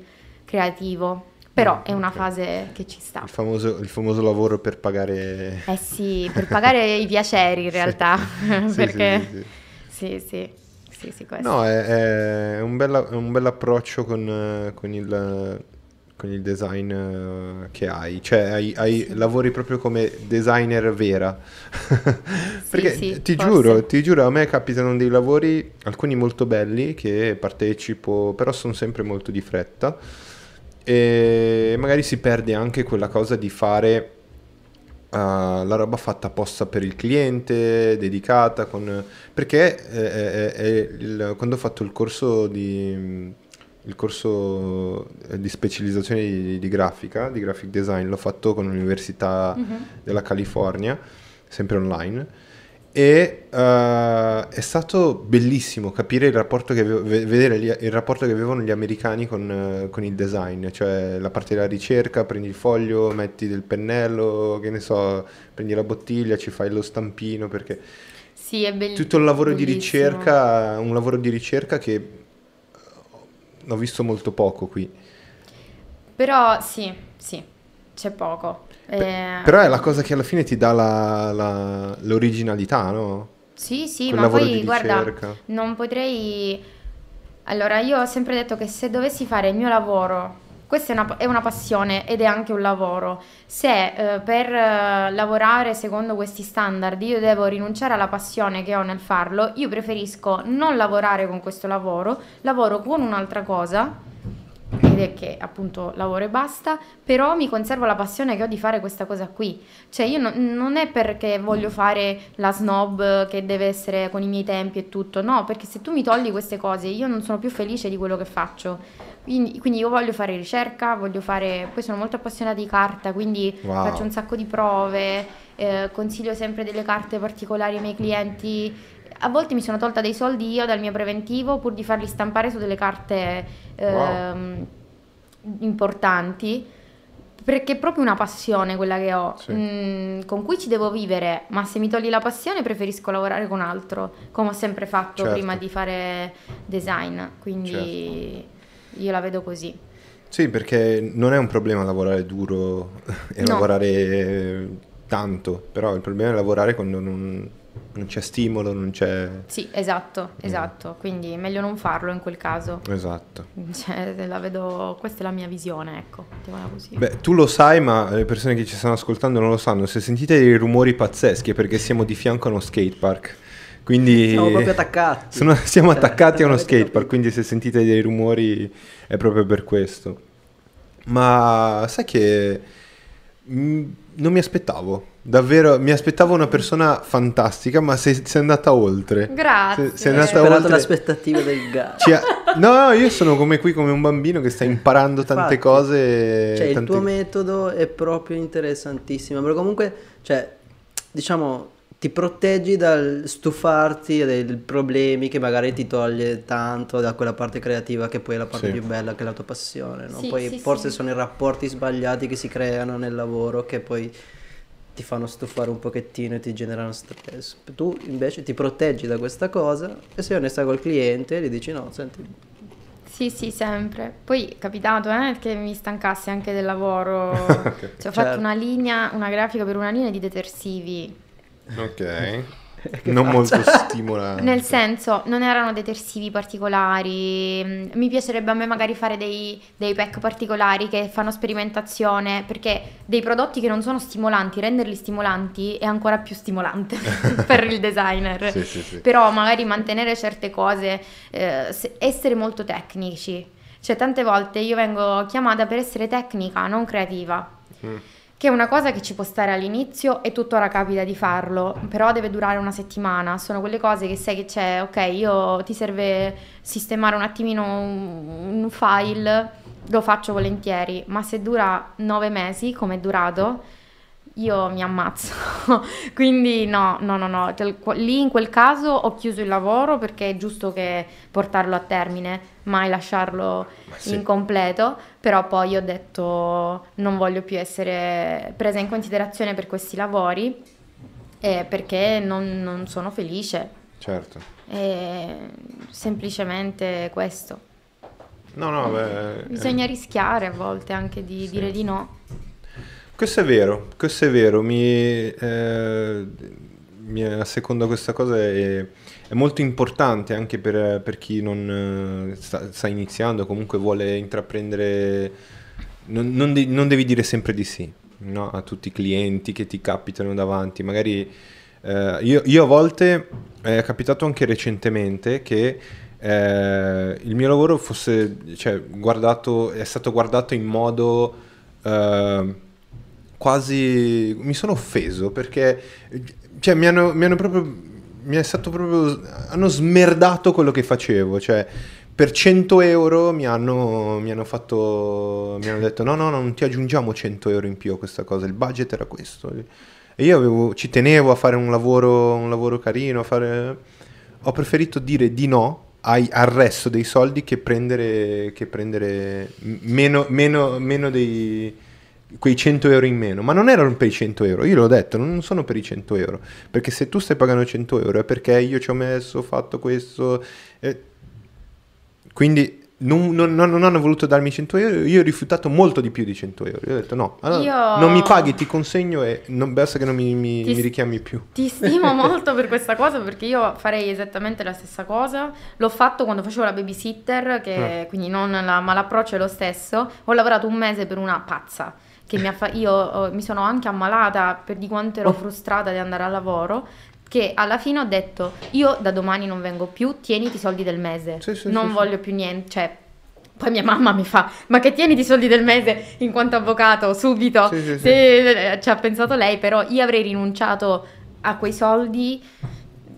creativo. Però è una Ok. fase che ci sta. Il famoso, il famoso lavoro per pagare... Eh sì, per pagare [LAUGHS] i piaceri in realtà, [LAUGHS] Sì, perché sì, sì. sì, sì, sì, sì, questo. No, è, è un bel, è un bel approccio con, con il, con il design eh, che hai, cioè hai, hai- lavori proprio come designer vera. Perché sì, ti forse. giuro, ti giuro, a me capitano dei lavori, alcuni molto belli, che partecipo, però sono sempre molto di fretta e magari si perde anche quella cosa di fare uh, la roba fatta apposta per il cliente, dedicata, con... perché eh, è- è il- quando ho fatto il corso di, il corso eh, di specializzazione di, di grafica, di graphic design, l'ho fatto con l'Università Mhm. della California, sempre online. E eh, è stato bellissimo capire il rapporto che avevo- ve- vedere gli- il rapporto che avevano gli americani con, eh, con il design, cioè la parte della ricerca, prendi il foglio, metti del pennello, che ne so, prendi la bottiglia, ci fai lo stampino, perché Sì, è bellissimo. tutto il lavoro di ricerca, un lavoro di ricerca che ho visto molto poco qui. Però sì, sì, c'è poco. Eh, Però è la cosa che alla fine ti dà la- la- l'originalità, no? Sì, sì, Quel ma poi guarda, ricerca. non potrei... Allora, io ho sempre detto che se dovessi fare il mio lavoro, questa è una, è una passione ed è anche un lavoro, se eh, per eh, lavorare secondo questi standard io devo rinunciare alla passione che ho nel farlo, io preferisco non lavorare con questo lavoro, lavoro con un'altra cosa ed è che appunto lavoro e basta, però mi conservo la passione che ho di fare questa cosa qui. Cioè io no- non è perché voglio fare la snob che deve essere con i miei tempi e tutto, no, perché se tu mi togli queste cose io non sono più felice di quello che faccio. Quindi, quindi io voglio fare ricerca, voglio fare, poi sono molto appassionata di carta, quindi Wow. faccio un sacco di prove, eh, consiglio sempre delle carte particolari ai miei clienti. A volte mi sono tolta dei soldi io dal mio preventivo pur di farli stampare su delle carte ehm, importanti. Perché è proprio una passione quella che ho, Sì. mm, con cui ci devo vivere, ma se mi togli la passione preferisco lavorare con altro, come ho sempre fatto Certo. prima di fare design, quindi io la vedo così. Sì, perché non è un problema lavorare duro [LAUGHS] e No. lavorare tanto, però il problema è lavorare quando non, non c'è stimolo, non c'è... Sì, esatto, esatto, quindi è meglio non farlo in quel caso. Esatto. Cioè, la vedo, questa è la mia visione, ecco, mettiamola così. Beh, tu lo sai, ma le persone che ci stanno ascoltando non lo sanno. Se sentite dei rumori pazzeschi è perché siamo di fianco a uno skatepark. Quindi Siamo proprio attaccati. Sono- siamo Cioè, attaccati a uno skatepark, quindi se sentite dei rumori è proprio per questo. Ma sai che mm, non mi aspettavo, davvero, mi aspettavo una persona fantastica, ma sei, sei andata oltre. Grazie. Se- sei Ho andata superato oltre- le aspettative del gatto. Ha- No, no, io sono come qui, come un bambino che sta imparando tante Infatti, cose. Cioè, il tante- tuo metodo è proprio interessantissimo, perché comunque, cioè, diciamo, ti proteggi dal stufarti dei problemi che magari ti toglie tanto da quella parte creativa che poi è la parte Sì. più bella, che è la tua passione, no? Sì, Poi sì, forse sì. sono i rapporti sbagliati che si creano nel lavoro che poi ti fanno stufare un pochettino e ti generano stress. Tu invece ti proteggi da questa cosa e sei onesta col cliente e gli dici no, senti, Sì, sì, sempre. Poi è capitato eh, che mi stancassi anche del lavoro. [LAUGHS] Ok. Cioè, ho fatto Certo. una linea, una grafica per una linea di detersivi. Ok. [LAUGHS] non molto stimolante. Nel senso, non erano detersivi particolari. Mi piacerebbe a me magari fare dei, dei pack particolari che fanno sperimentazione, perché dei prodotti che non sono stimolanti, renderli stimolanti è ancora più stimolante [LAUGHS] per il designer. Sì, sì, sì. Però magari mantenere certe cose, eh, se- essere molto tecnici. Cioè, tante volte io vengo chiamata per essere tecnica, non creativa. Mm. Che è una cosa che ci può stare all'inizio e tuttora capita di farlo, però deve durare una settimana. Sono quelle cose che sai che c'è, ok, io ti serve sistemare un attimino un, un file, lo faccio volentieri, ma se dura nove mesi, come è durato, io mi ammazzo. [LAUGHS] Quindi no, no, no, no. Lì in quel caso ho chiuso il lavoro perché è giusto che portarlo a termine, mai lasciarlo Ma sì. incompleto, però poi ho detto non voglio più essere presa in considerazione per questi lavori eh, perché non, non sono felice. Certo. È semplicemente questo. No, no, beh, Bisogna rischiare a volte anche di dire di no. Questo è vero, questo è vero, mi, eh, mi asseconda questa cosa, è, è molto importante anche per, per chi non eh, sta, sta iniziando, comunque vuole intraprendere, non, non de- non devi dire sempre di sì no? a tutti i clienti che ti capitano davanti, magari eh, io, io a volte è capitato anche recentemente che eh, il mio lavoro fosse, cioè, guardato, è stato guardato in modo eh, quasi... mi sono offeso perché cioè, mi, hanno, mi hanno proprio... Mi è stato proprio... hanno smerdato quello che facevo, cioè per 100 euro mi hanno, mi hanno fatto mi hanno detto no no non ti aggiungiamo 100 euro in più a questa cosa il budget era questo. E io avevo, ci tenevo a fare un lavoro, un lavoro carino fare... ho preferito dire di no ai, al resto dei soldi che prendere, che prendere meno, meno, meno dei quei 100 euro in meno, ma non erano per i 100 euro, io l'ho detto, non sono per i 100 euro, perché se tu stai pagando 100 euro è perché io ci ho messo, ho fatto questo, eh, quindi non, non- non hanno voluto darmi 100 euro, io ho rifiutato molto di più di 100 euro, io ho detto no, allora, Io- non mi paghi, ti consegno e non basta che non mi, mi- mi richiami più. Ti stimo molto per questa cosa perché io farei esattamente la stessa cosa. L'ho fatto quando facevo la babysitter, che Ah. quindi non la, ma l'approccio è lo stesso. Ho lavorato un mese per una pazza. Che mi ha fa- io eh, mi sono anche ammalata per di quanto Oh. ero frustrata di andare al lavoro. Che alla fine ho detto: Io da domani non vengo più, tieniti i soldi del mese. Sì, sì, non sì, voglio più niente. Cioè, poi mia mamma mi fa: Ma che tieniti i soldi del mese in quanto avvocato subito? Se eh, ci ha pensato lei, però io avrei rinunciato a quei soldi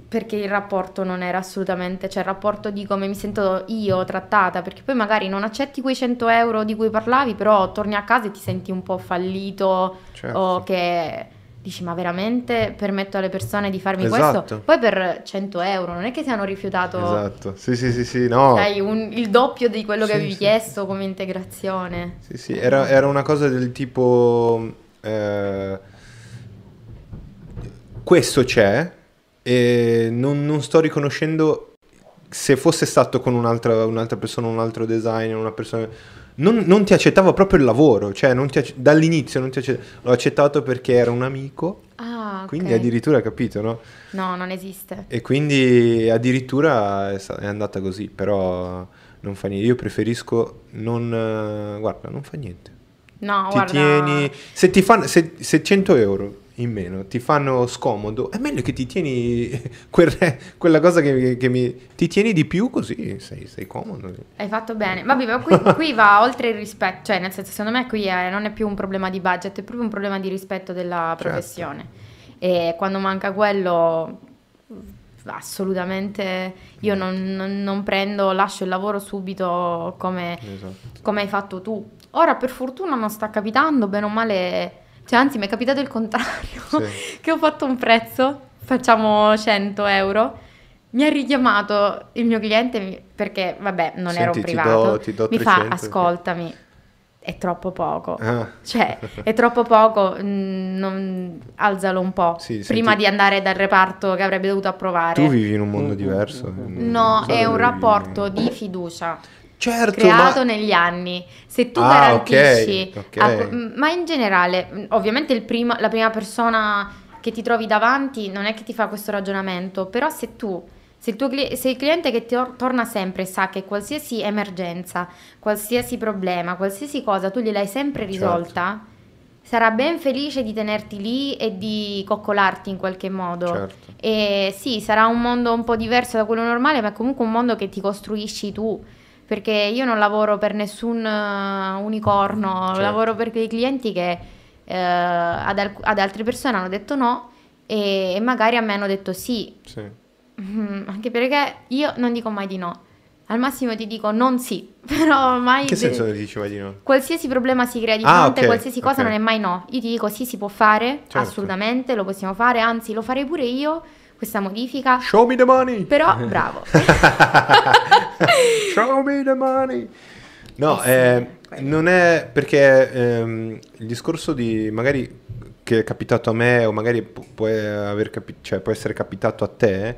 perché il rapporto non era assolutamente, cioè il rapporto di come mi sento io trattata, perché poi magari non accetti quei 100 euro di cui parlavi, però torni a casa e ti senti un po' fallito Certo. o che dici ma veramente permetto alle persone di farmi Esatto. questo? Poi per 100 euro non è che ti hanno rifiutato Esatto, sì sì sì sì, no. sai, un- il doppio di quello che Sì, avevi sì. chiesto come integrazione. Sì, sì, era, era una cosa del tipo... eh, questo c'è e non, non sto riconoscendo se fosse stato con un'altra, un'altra persona, un altro designer, una persona... Non, non ti accettava proprio il lavoro, cioè non ti acce- dall'inizio non ti acce- l'ho accettato perché era un amico, Ah, ok. quindi addirittura capito, no? No, non esiste. E quindi addirittura è, andata così, però non fa niente. Io preferisco non... guarda, non fa niente. No, ti guarda, tieni... Se, ti fanno, se, se 100 euro in meno ti fanno scomodo, è meglio che ti tieni [LAUGHS] quel re- quella cosa che, che mi... Ti tieni di più così sei, sei comodo. Hai fatto bene. Vabbè, ma qui, [LAUGHS] qui va oltre il rispetto, cioè nel senso secondo me qui è- non è più un problema di budget, è proprio un problema di rispetto della Certo. professione. E quando manca quello, assolutamente io non, non- non prendo, lascio il lavoro subito come, Esatto. come hai fatto tu. Ora per fortuna non sta capitando, bene o male, cioè anzi mi è capitato il contrario, Sì. [LAUGHS] che ho fatto un prezzo, facciamo 100 euro. Mi ha richiamato il mio cliente perché, vabbè, non ero Senti, ti privato. do- ti do mi fa, 300. ascoltami, è troppo poco. Ah. Cioè, è troppo poco, mm, non- alzalo un po'. Sì, senti- prima di andare dal reparto che avrebbe dovuto approvare. Tu vivi in un mondo diverso. No, Non so è un rapporto vivi. di fiducia Certo, creato ma... negli anni. Se tu Ah, garantisci, ok, ok. a- ma in generale, ovviamente il primo- la prima persona che ti trovi davanti non è che ti fa questo ragionamento, però se tu, se il, tuo se il cliente che ti or- torna sempre sa che qualsiasi emergenza, qualsiasi problema, qualsiasi cosa tu gliel'hai sempre Certo. risolta, sarà ben felice di tenerti lì e di coccolarti in qualche modo. Certo. E sì, sarà un mondo un po' diverso da quello normale, ma è comunque un mondo che ti costruisci tu. Perché io non lavoro per nessun eh, unicorno, Certo. lavoro per quei clienti che eh, ad, alc- ad altre persone hanno detto no e, e magari a me hanno detto sì. Sì. Mhm, Anche perché io non dico mai di no. Al massimo ti dico non sì, [LAUGHS] però mai... In che de- senso diceva di no? Qualsiasi problema si crea di Ah, fronte, ok, qualsiasi cosa ok. non è mai no. Io ti dico sì, si può fare, Certo. assolutamente, lo possiamo fare, anzi lo farei pure io, questa modifica. Show me the money! Però, [LAUGHS] bravo. [LAUGHS] Show me the money! No, Eh sì, eh, non è perché ehm, il discorso di magari che è capitato a me o magari pu- può, aver capi- cioè, può essere capitato a te,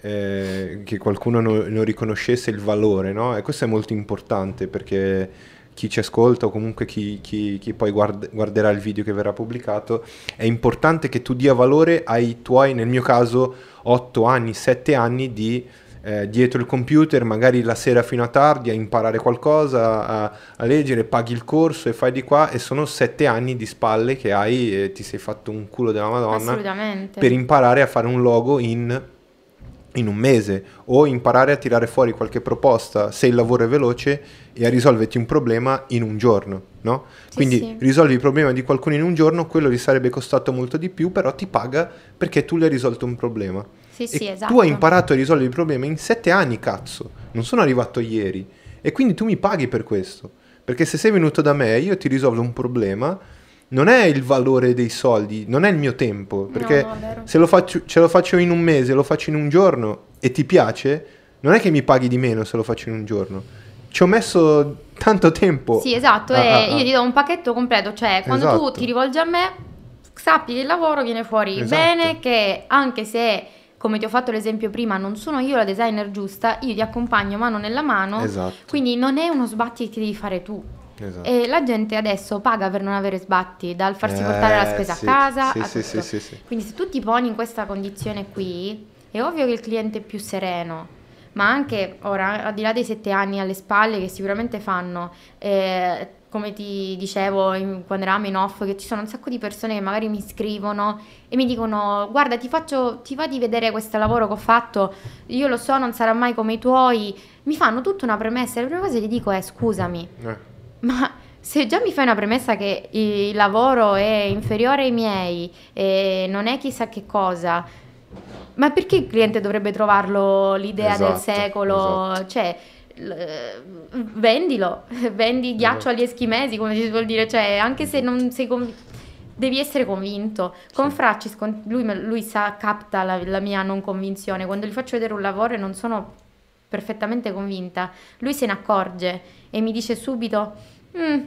eh, che qualcuno non, non riconoscesse il valore, no? E questo è molto importante perché chi ci ascolta o comunque chi, chi- chi poi guard- guarderà il video che verrà pubblicato, è importante che tu dia valore ai tuoi, nel mio caso, 8 anni, 7 anni di eh, dietro il computer, magari la sera fino a tardi a imparare qualcosa, a, a leggere, paghi il corso e fai di qua e sono 7 anni di spalle che hai e ti sei fatto un culo della Madonna per imparare a fare un logo in, in un mese o imparare a tirare fuori qualche proposta se il lavoro è veloce e a risolverti un problema in un giorno, no? Sì, Quindi sì. risolvi il problema di qualcuno in un giorno, quello gli sarebbe costato molto di più, però ti paga perché tu gli hai risolto un problema. Sì, E sì, esatto. tu hai imparato a risolvere il problema in sette anni, cazzo. Non sono arrivato ieri. E quindi tu mi paghi per questo. Perché se sei venuto da me, io ti risolvo un problema. Non è il valore dei soldi, non è il mio tempo. Perché no, vero. se lo faccio, ce lo faccio in un mese, lo faccio in un giorno e ti piace, non è che mi paghi di meno se lo faccio in un giorno. Ci ho messo tanto tempo. Sì, esatto, Ah, ah, ah. io ti do un pacchetto completo, cioè quando Esatto. tu ti rivolgi a me, sappi che il lavoro viene fuori Esatto. bene, che anche se, come ti ho fatto l'esempio prima, non sono io la designer giusta, io ti accompagno mano nella mano, Esatto. quindi non è uno sbatti che devi fare tu. Esatto. E la gente adesso paga per non avere sbatti, dal farsi Eh, portare la spesa sì, a casa sì, a sì, sì, sì. Quindi se tu ti poni in questa condizione qui, è ovvio che il cliente è più sereno, ma anche ora, al di là dei sette anni alle spalle che sicuramente fanno, eh, come ti dicevo in- quando eravamo in off, che ci sono un sacco di persone che magari mi scrivono e mi dicono guarda ti faccio, ti va di vedere questo lavoro che ho fatto, io lo so non sarà mai come i tuoi, mi fanno tutta una premessa la prima cosa che gli dico è scusami, Eh, ma se già mi fai una premessa che il lavoro è inferiore ai miei e non è chissà che cosa, ma perché il cliente dovrebbe trovarlo l'idea del Esatto, secolo? esatto. Cioè, vendilo, [LAUGHS] vendi ghiaccio agli eschimesi, come si vuol dire, cioè, anche se non sei convinto. Devi essere convinto. Con Sì. Francis, con- lui, lui sa, capta la, la mia non convinzione. Quando gli faccio vedere un lavoro e non sono perfettamente convinta, lui se ne accorge e mi dice subito: "Mm".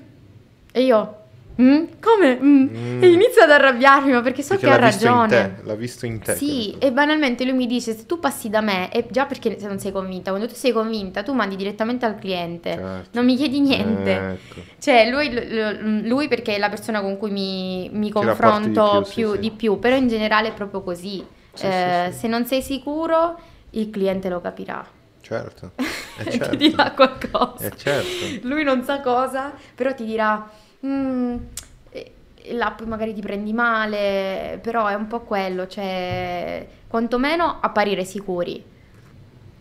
E io, "Mm? Come? Mm". Mm. E inizio ad arrabbiarmi, ma perché so perché che ha l'ha visto ragione. te, l'ha visto in te. Sì, e banalmente lui mi dice: Se tu passi da me, è già perché se non sei convinta, quando tu sei convinta, tu mandi direttamente al cliente, Certo. non mi chiedi niente. Ecco. Cioè, lui, lui perché è la persona con cui mi, mi rapporti di confronto più, sì, più, sì. di più, però in generale è proprio così. Sì, Eh. Se non sei sicuro, il cliente lo capirà. Certo, [LAUGHS] [LAUGHS] è E certo. ti dirà qualcosa. Eh, certo. Lui non sa cosa, però ti dirà, "Mm, là poi magari ti prendi male, però è un po' quello, cioè quantomeno apparire sicuri.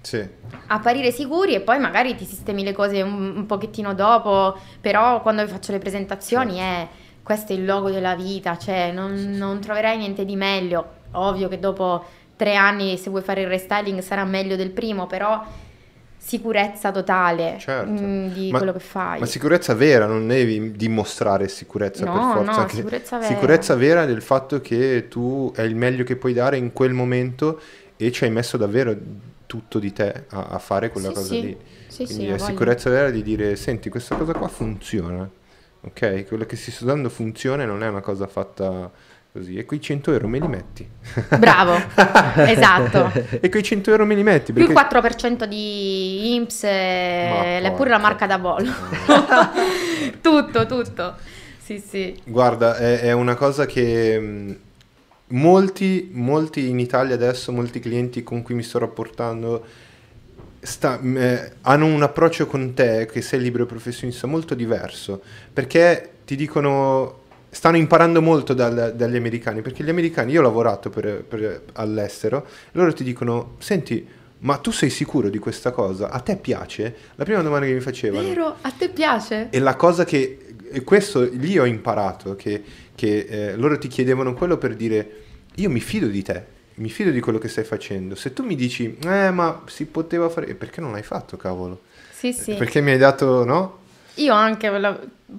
Sì, Apparire sicuri e poi magari ti sistemi le cose un, un pochettino dopo, però quando faccio le presentazioni Certo. è questo è il logo della vita, cioè non, non troverai niente di meglio. Ovvio che dopo tre anni se vuoi fare il restyling sarà meglio del primo, però sicurezza totale certo. mm, di Ma- quello che fai. Ma sicurezza vera, non devi dimostrare sicurezza No, per forza. no, sicurezza vera. Sicurezza vera del fatto che tu è il meglio che puoi dare in quel momento e ci hai messo davvero tutto di te a, a fare quella Sì, cosa sì. lì. Sì, Quindi voglia. sicurezza vera di dire, senti, questa cosa qua funziona, ok? Quello che si sta dando funziona e non è una cosa fatta così. E quei 100 euro me li metti. Bravo, [LAUGHS] esatto. e quei 100 euro me li metti. Più il perché- 4% di IMSS porca. pure la marca da bollo. [LAUGHS] tutto, tutto. Sì, sì. Guarda, è, è una cosa che mh, molti, molti in Italia adesso, molti clienti con cui mi sto rapportando, sta- mh, eh, hanno un approccio con te, che sei libero professionista, molto diverso, perché ti dicono, stanno imparando molto dal- dagli americani, perché gli americani, io ho lavorato per- per- all'estero, loro ti dicono, senti, ma tu sei sicuro di questa cosa? A te piace? La prima domanda che mi facevano... Vero? A te piace? E la cosa che, e questo lì ho imparato, che, che, eh, loro ti chiedevano quello per dire, io mi fido di te, mi fido di quello che stai facendo. Se tu mi dici, eh ma si poteva fare, perché non l'hai fatto, cavolo? Sì, sì. Perché mi hai dato, no? Io anche,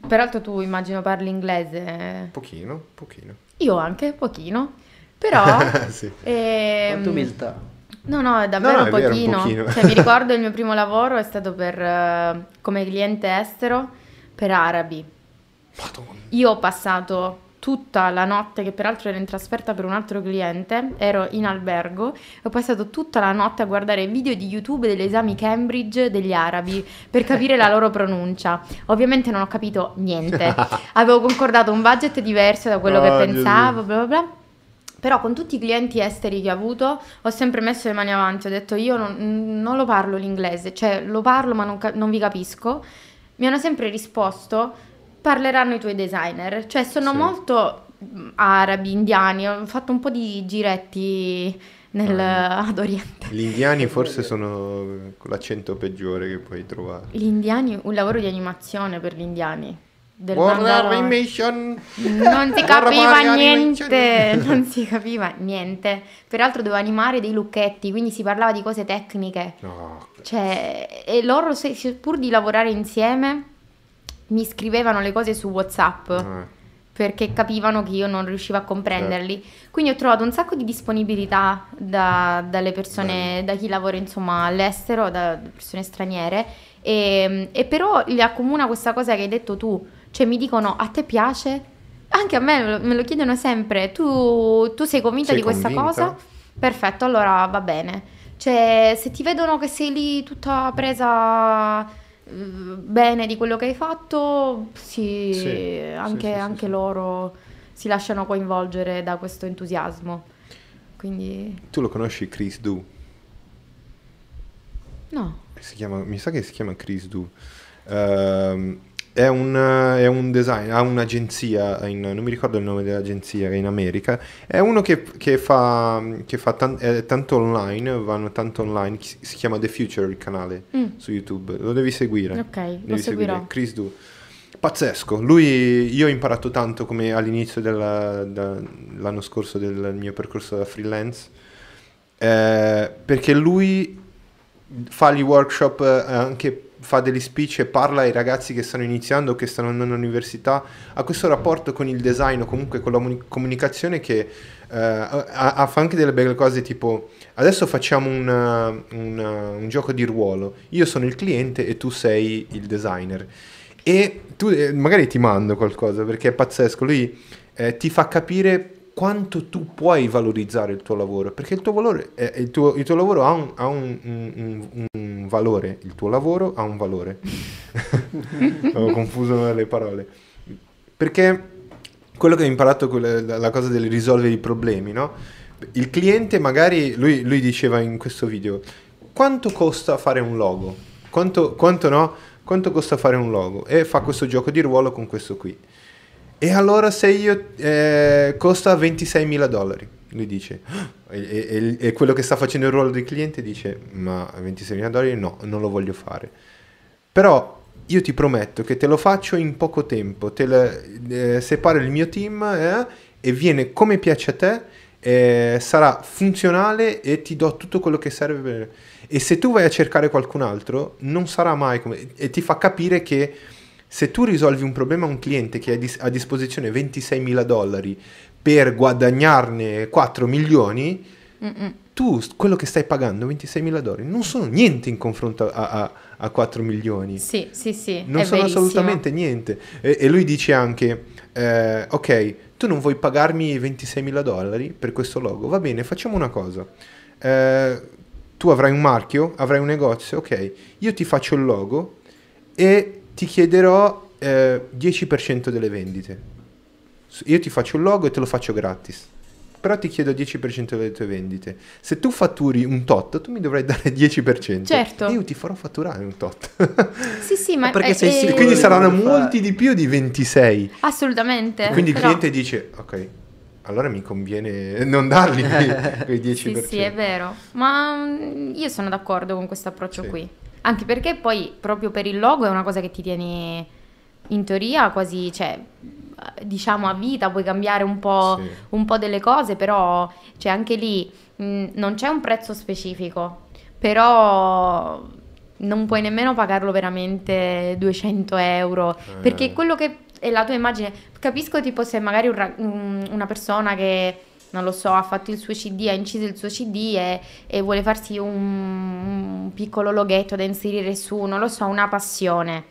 peraltro tu immagino parli inglese. Pochino, pochino. Io anche, pochino. Però... [LAUGHS] sì. ehm, Quanta umiltà. No, no, è davvero No, no, è vero, un pochino. pochino. Cioè, mi [LAUGHS] ricordo il mio primo lavoro è stato per, eh, come cliente estero per arabi. Madonna. Io ho passato tutta la notte, che peraltro ero in trasferta per un altro cliente, ero in albergo, ho passato tutta la notte a guardare video di YouTube degli esami Cambridge degli arabi per capire la loro pronuncia. Ovviamente non ho capito niente. [LAUGHS] Avevo concordato un budget diverso da quello Oh, che Gesù. pensavo, bla bla bla. Però con tutti i clienti esteri che ho avuto ho sempre messo le mani avanti, ho detto io non, non lo parlo l'inglese, cioè lo parlo ma non, non vi capisco. Mi hanno sempre risposto parleranno i tuoi designer, cioè sono Sì. molto mm, arabi, indiani, ho fatto un po' di giretti nel, Ah. ad Oriente. Gli indiani forse sono l'accento peggiore che puoi trovare. Gli indiani, un lavoro di animazione per gli indiani. Del. Animation. Non si [LAUGHS] capiva niente, [LAUGHS] non si capiva niente. Peraltro dovevo animare dei lucchetti, quindi si parlava di cose tecniche. No, Cioè, e loro, se- se- pur di lavorare insieme, mi scrivevano le cose su WhatsApp eh, perché capivano che io non riuscivo a comprenderli. Quindi ho trovato un sacco di disponibilità da- dalle persone, da chi lavora insomma all'estero, da persone straniere. E, e però li accomuna questa cosa che hai detto tu, cioè mi dicono a te piace? Anche a me me lo, chiedono sempre, tu, tu sei convinta Sei di questa convinta? cosa? Perfetto, allora va bene. Cioè, se ti vedono che sei lì tutta presa bene di quello che hai fatto, sì, Sì, anche, sì, sì, anche sì. loro si lasciano coinvolgere da questo entusiasmo. Quindi, tu lo conosci Chris Du? no. Si chiama, mi sa che si chiama Chris Du. Ehm, è, un, è un design, ha un'agenzia, in- non mi ricordo il nome dell'agenzia, in America. È uno che, che fa, che fa tan- tanto online, vanno tanto online, si chiama The Future il canale Mm. su YouTube, lo devi seguire. Ok, lo Devi seguirò. seguire Chris Du. Pazzesco, lui, io ho imparato tanto come all'inizio dell'anno scorso del mio percorso da freelance, eh, perché lui fa gli workshop, eh, anche fa degli speech e parla ai ragazzi che stanno iniziando, che stanno andando all'università, ha questo rapporto con il design o comunque con la muni- comunicazione che eh, ha, fa anche delle belle cose tipo adesso facciamo un, uh, un, uh, un gioco di ruolo, io sono il cliente e tu sei il designer. E tu eh, magari ti mando qualcosa perché è pazzesco, lui eh, ti fa capire quanto tu puoi valorizzare il tuo lavoro, perché il tuo, valore, eh, il tuo, il tuo lavoro ha, un, ha un- un- un- valore, il tuo lavoro ha un valore. [LAUGHS] Ho confuso le parole. Perché quello che ho imparato la, la cosa del risolvere i problemi, no? Il cliente magari, lui, lui diceva in questo video, quanto costa fare un logo? Quanto, quanto no? Quanto costa fare un logo? E fa questo gioco di ruolo con questo qui. E allora se io eh, costa 26 mila dollari, lui dice, [GASPS] e, e- e quello che sta facendo il ruolo del cliente dice, ma 26 mila dollari no, non lo voglio fare. Però io ti prometto che te lo faccio in poco tempo, te le- eh, separo il mio team eh, e viene come piace a te, eh, sarà funzionale e ti do tutto quello che serve. per- E se tu vai a cercare qualcun altro, non sarà mai come... E ti fa capire che se tu risolvi un problema a un cliente che ha a disposizione 26 mila dollari per guadagnarne 4 milioni, Mm-mm. tu quello che stai pagando 26 mila dollari non sono niente in confronto a, a- a 4 milioni. Sì, sì, sì. Non sono verissimo. assolutamente niente. E, e lui dice anche, eh, ok, tu non vuoi pagarmi 26 mila dollari per questo logo, va bene, facciamo una cosa. Eh, tu avrai un marchio, avrai un negozio, ok, io ti faccio il logo e ti chiederò eh, 10% delle vendite. Io ti faccio il logo e te lo faccio gratis. Però ti chiedo 10% delle tue vendite. Se tu fatturi un tot, tu mi dovrai dare 10%. Certo. E io ti farò fatturare un tot. [LAUGHS] Sì, sì, ma Perché è- sei sicuro Quindi di saranno molti di più di 26. Assolutamente. Quindi il però- cliente dice, ok, allora mi conviene non dargli [LAUGHS] quei, quei 10%. Sì, sì, è vero. Ma mm, io sono d'accordo con questo approccio Sì. qui. Anche perché poi proprio per il logo è una cosa che ti tieni in teoria quasi, cioè, diciamo a vita, puoi cambiare un po', Sì. un po' delle cose, però cioè, anche lì mh, non c'è un prezzo specifico, però non puoi nemmeno pagarlo veramente 200 euro, Eh. perché quello che è la tua immagine, capisco tipo se magari un una persona che non lo so, ha fatto il suo CD, ha inciso il suo CD e, e vuole farsi un, un piccolo loghetto da inserire su, non lo so, una passione.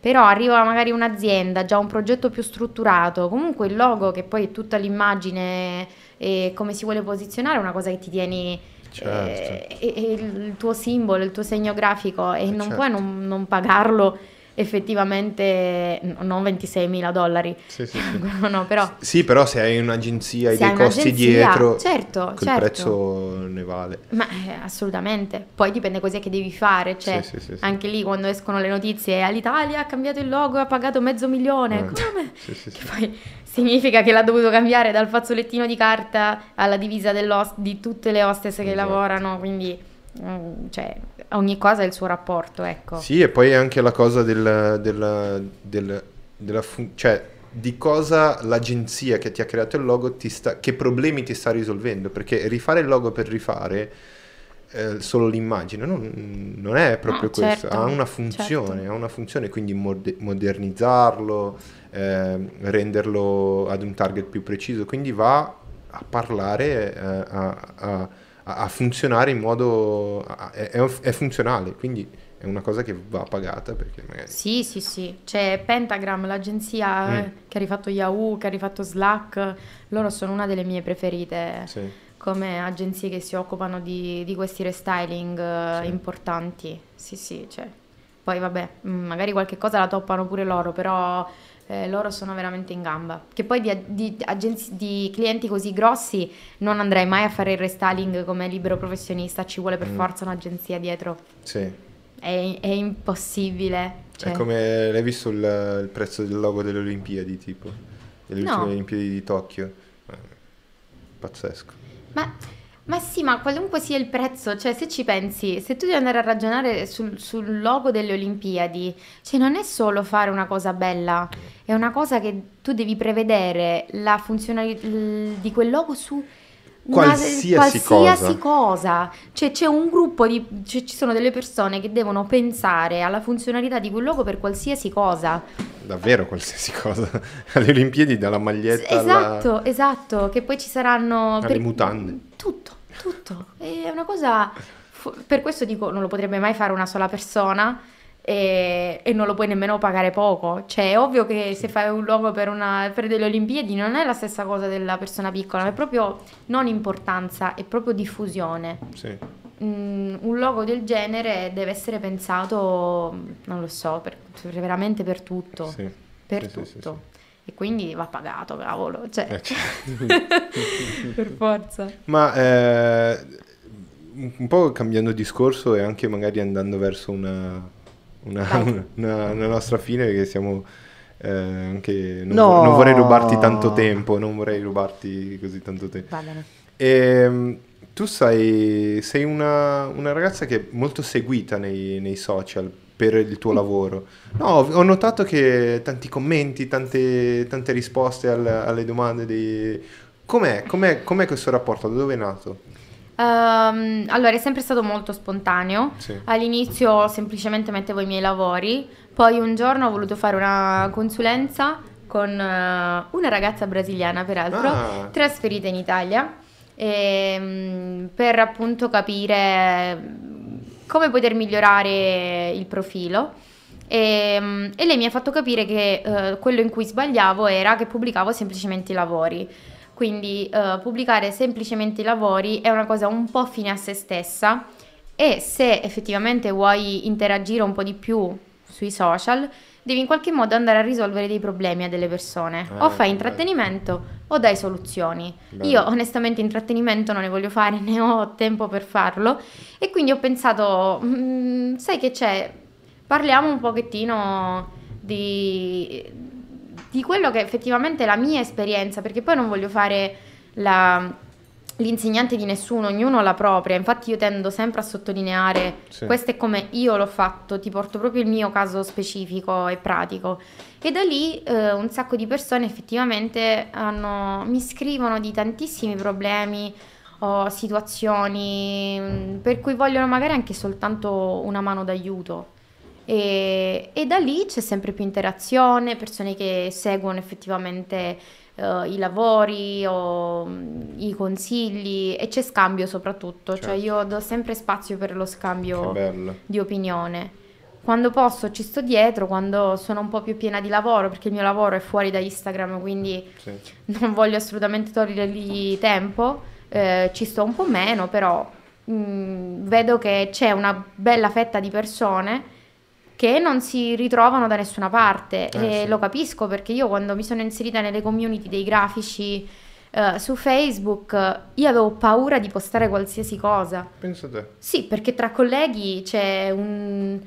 però arriva magari un'azienda, già un progetto più strutturato, comunque il logo che poi è tutta l'immagine e come si vuole posizionare è una cosa che ti tieni Certo. eh, è, è il tuo simbolo, il tuo segno grafico e Eh, non certo. puoi non, non pagarlo effettivamente, non 26 mila dollari, Sì, sì, [LAUGHS] sì. no, però Sì, però se hai un'agenzia, Se dei costi dietro, certo, quel certo. prezzo ne vale. Ma eh, assolutamente. Poi dipende cos'è che devi fare. Cioè, anche lì quando escono le notizie, all'Italia ha cambiato il logo e ha pagato mezzo milione. Eh, Come? [LAUGHS] Che poi significa che l'ha dovuto cambiare dal fazzolettino di carta alla divisa di tutte le hostess che Esatto. lavorano. Quindi, cioè, ogni cosa ha il suo rapporto, ecco. Sì, e poi anche la cosa del, del- del- della fun- cioè di cosa l'agenzia che ti ha creato il logo ti sta, che problemi ti sta risolvendo, perché rifare il logo per rifare eh, solo l'immagine non, non è proprio No, questo, certo, ha una funzione, certo. ha una funzione, quindi mode- modernizzarlo, ehm, renderlo ad un target più preciso, quindi va a parlare, eh, a, a- a- a funzionare in modo, a- è, è- è funzionale, quindi è una cosa che va pagata perché magari... Sì, sì, sì. C'è Pentagram, l'agenzia Mm. eh, che ha rifatto Yahoo, che ha rifatto Slack. Loro sono una delle mie preferite. Sì. come agenzie che si occupano di, di questi restyling eh, Sì. importanti. Sì, sì, cioè. Poi vabbè, mm, magari qualche cosa la toppano pure loro, però eh, loro sono veramente in gamba. Che poi di, di agenzi- di clienti così grossi non andrei mai a fare il restyling come libero professionista, ci vuole per Mm. forza un'agenzia dietro. Sì. È, è impossibile. Cioè, È come l'hai visto il, il prezzo del logo delle Olimpiadi, tipo, delle No. ultime Olimpiadi di Tokyo? Eh, pazzesco. Ma, ma sì, ma qualunque sia il prezzo, cioè se ci pensi, se tu devi andare a ragionare sul, sul logo delle Olimpiadi, cioè non è solo fare una cosa bella, è una cosa che tu devi prevedere la funzionalità di quel logo su una- Qualsiasi qualsiasi cosa. Cioè c'è un gruppo di, cioè, ci sono delle persone che devono pensare alla funzionalità di quel logo per qualsiasi cosa. Davvero qualsiasi cosa. [LAUGHS] Alle Olimpiadi dalla maglietta alla... Esatto, esatto, che poi ci saranno... Alle mutande. Tutto, tutto. È una cosa... Per questo dico, non lo potrebbe mai fare una sola persona e, e non lo puoi nemmeno pagare poco. Cioè, è ovvio che se fai un logo per, una, per delle Olimpiadi non è la stessa cosa della persona piccola, è proprio non importanza, è proprio diffusione. Sì. Mm, un logo del genere deve essere pensato, non lo so, per, veramente per tutto Sì. per Sì, sì, sì, tutto. E quindi va pagato, cavolo, cioè, Eh, [LAUGHS] certo. per forza. Ma eh, un po' cambiando discorso e anche magari andando verso una, una, una- una nostra fine, perché siamo eh, anche... Non, No. non vorrei rubarti tanto tempo, non vorrei rubarti così tanto tempo. Bene. Ehm, tu sei, sei una, una ragazza che è molto seguita nei, nei social per il tuo lavoro. No, ho, notato che tanti commenti, tante, tante risposte al- alle domande dei... Com'è, com'è, com'è questo rapporto? Da dove è nato? Ehm, allora, è sempre stato molto spontaneo. Sì. All'inizio semplicemente mettevo i miei lavori, poi un giorno ho voluto fare una consulenza con eh, una ragazza brasiliana, peraltro, Ah. trasferita in Italia, ehm, per appunto capire come poter migliorare il profilo. E, mm, e lei mi ha fatto capire che eh, quello in cui sbagliavo era che pubblicavo semplicemente i lavori. Quindi eh, pubblicare semplicemente i lavori è una cosa un po' fine a se stessa e se effettivamente vuoi interagire un po' di più sui social, devi in qualche modo andare a risolvere dei problemi a delle persone. Ah, o fai bello. intrattenimento o dai soluzioni. Bello. Io onestamente intrattenimento non ne voglio fare, [LAUGHS] né ho tempo per farlo e quindi ho pensato, "Mm, sai che c'è, parliamo un pochettino di, di quello che effettivamente è la mia esperienza, perché poi non voglio fare la- l'insegnante di nessuno, ognuno ha la propria, infatti io tendo sempre a sottolineare Sì. questo è come io l'ho fatto, ti porto proprio il mio caso specifico e pratico. E da lì eh, un sacco di persone effettivamente hanno- mi scrivono di tantissimi problemi o situazioni mm, per cui vogliono magari anche soltanto una mano d'aiuto. E, e da lì c'è sempre più interazione, persone che seguono effettivamente eh, i lavori o mm, i consigli e c'è scambio soprattutto, cioè Certo. io do sempre spazio per lo scambio di opinione. Quando posso ci sto dietro, quando sono un po' più piena di lavoro, perché il mio lavoro è fuori da Instagram, quindi Sì. non voglio assolutamente togliergli tempo, eh, ci sto un po' meno, però mh, vedo che c'è una bella fetta di persone che non si ritrovano da nessuna parte Eh, e sì. lo capisco perché io quando mi sono inserita nelle community dei grafici eh, su Facebook, io avevo paura di postare qualsiasi cosa. Penso a te. Sì, perché tra colleghi c'è un...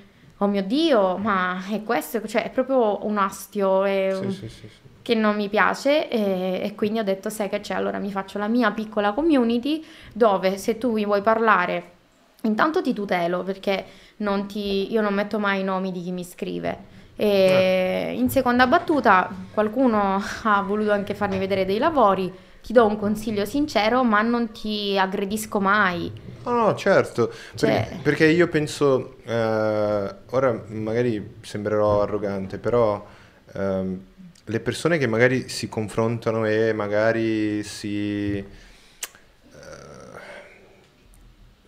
Oh mio Dio, ma è questo? Cioè, è proprio un astio, è Sì, un- sì, sì, che non mi piace e, e quindi ho detto, sai che c'è, allora mi faccio la mia piccola community dove se tu mi vuoi parlare, intanto ti tutelo perché non ti, io non metto mai i nomi di chi mi scrive. E in seconda battuta qualcuno [LAUGHS] ha voluto anche farmi vedere dei lavori, ti do un consiglio sincero, ma non ti aggredisco mai. No, no, certo, Cioè- perché, perché io penso, eh, ora magari sembrerò arrogante, però ehm, le persone che magari si confrontano e magari si... eh,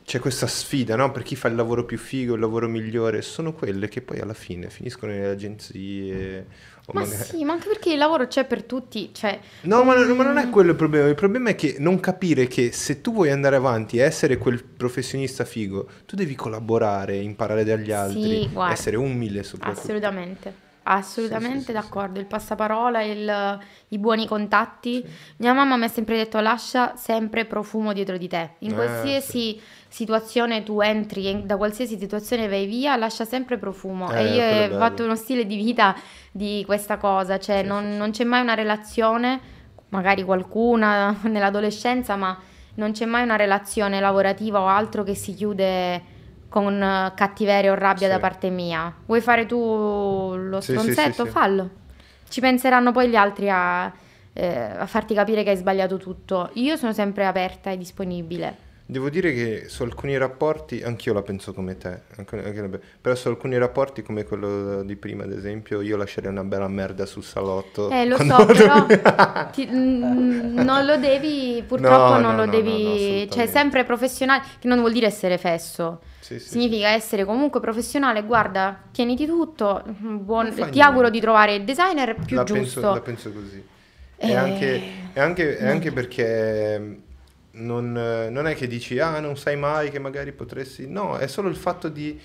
c'è questa sfida, no? Per chi fa il lavoro più figo, il lavoro migliore, sono quelle che poi alla fine finiscono nelle agenzie Ma magari- sì, ma anche perché il lavoro c'è per tutti, cioè... No, ma, ma non è quello il problema. Il problema è che non capire che se tu vuoi andare avanti e essere quel professionista figo, tu devi collaborare, imparare dagli altri, guarda. essere umile soprattutto. Assolutamente, assolutamente Sì, sì, d'accordo. Il passaparola, il- i buoni contatti. Mia mamma mi ha sempre detto lascia sempre profumo dietro di te. In Eh, qualsiasi situazione tu entri, da qualsiasi situazione vai via, lascia sempre profumo. Eh, e io ho fatto uno stile di vita di questa cosa, cioè non, non c'è mai una relazione, magari qualcuna [LAUGHS] nell'adolescenza, ma non c'è mai una relazione lavorativa o altro che si chiude con eh, cattiveria o rabbia Sì. da parte mia. Vuoi fare tu lo Sì, stronzetto? sì. Fallo. Ci penseranno poi gli altri a, eh, a farti capire che hai sbagliato tutto. Io sono sempre aperta e disponibile. Devo dire che su alcuni rapporti, anch'io la penso come te, però su alcuni rapporti come quello di prima, ad esempio, io lascerei una bella merda sul salotto. Eh, lo so, però ti- mm, non lo devi, purtroppo No, non no, lo devi, no, cioè sempre professionale, che non vuol dire essere fesso. Sì, sì, Significa essere comunque professionale, guarda, tieniti tutto, mm, buon- ti auguro niente. di trovare il designer più la giusto. Penso, la penso così. Eh, E anche, e anche- e no. anche perché non, non è che dici, ah, non sai mai che magari potresti... No, è solo il fatto di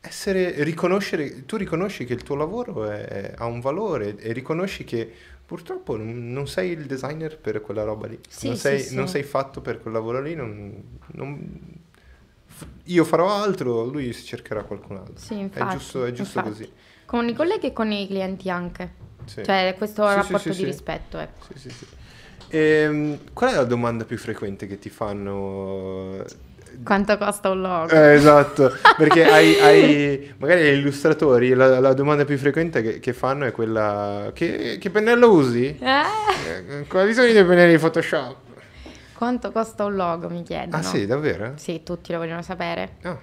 essere, riconoscere, tu riconosci che il tuo lavoro è- ha un valore e riconosci che purtroppo non, sei il designer per quella roba lì. Sì, non, sei, sì. non sei fatto per quel lavoro lì, non- non- io farò altro, lui si cercherà qualcun altro. Sì, è infatti, giusto, è giusto così. Con i colleghi e con i clienti anche. Cioè, questo rapporto di rispetto, ecco. Sì, sì, sì. Ehm, qual è la domanda più frequente che ti fanno? Quanto costa un logo? Eh, esatto, perché ai, ai- magari agli illustratori la, la domanda più frequente che, che fanno è quella che, che pennello usi? Eh? Eh, Quali sono i tuoi pennelli di Photoshop? Quanto costa un logo, mi chiedono. Ah sì, davvero? Sì, tutti lo vogliono sapere. Ah,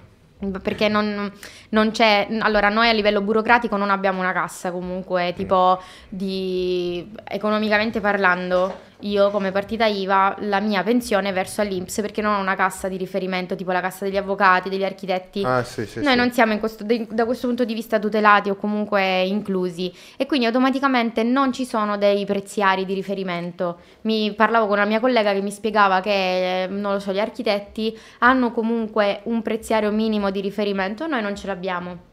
Perché non, non c'è, allora noi a livello burocratico non abbiamo una cassa comunque, tipo di, economicamente parlando, io come partita IVA la mia pensione verso all'Inps perché non ho una cassa di riferimento tipo la cassa degli avvocati, degli architetti. ah sì, sì, Noi sì. non siamo in questo- da questo punto di vista tutelati o comunque inclusi e quindi automaticamente non ci sono dei preziari di riferimento. Mi parlavo con una mia collega che mi spiegava che, eh, non lo so, gli architetti hanno comunque un preziario minimo di riferimento, noi non ce l'abbiamo.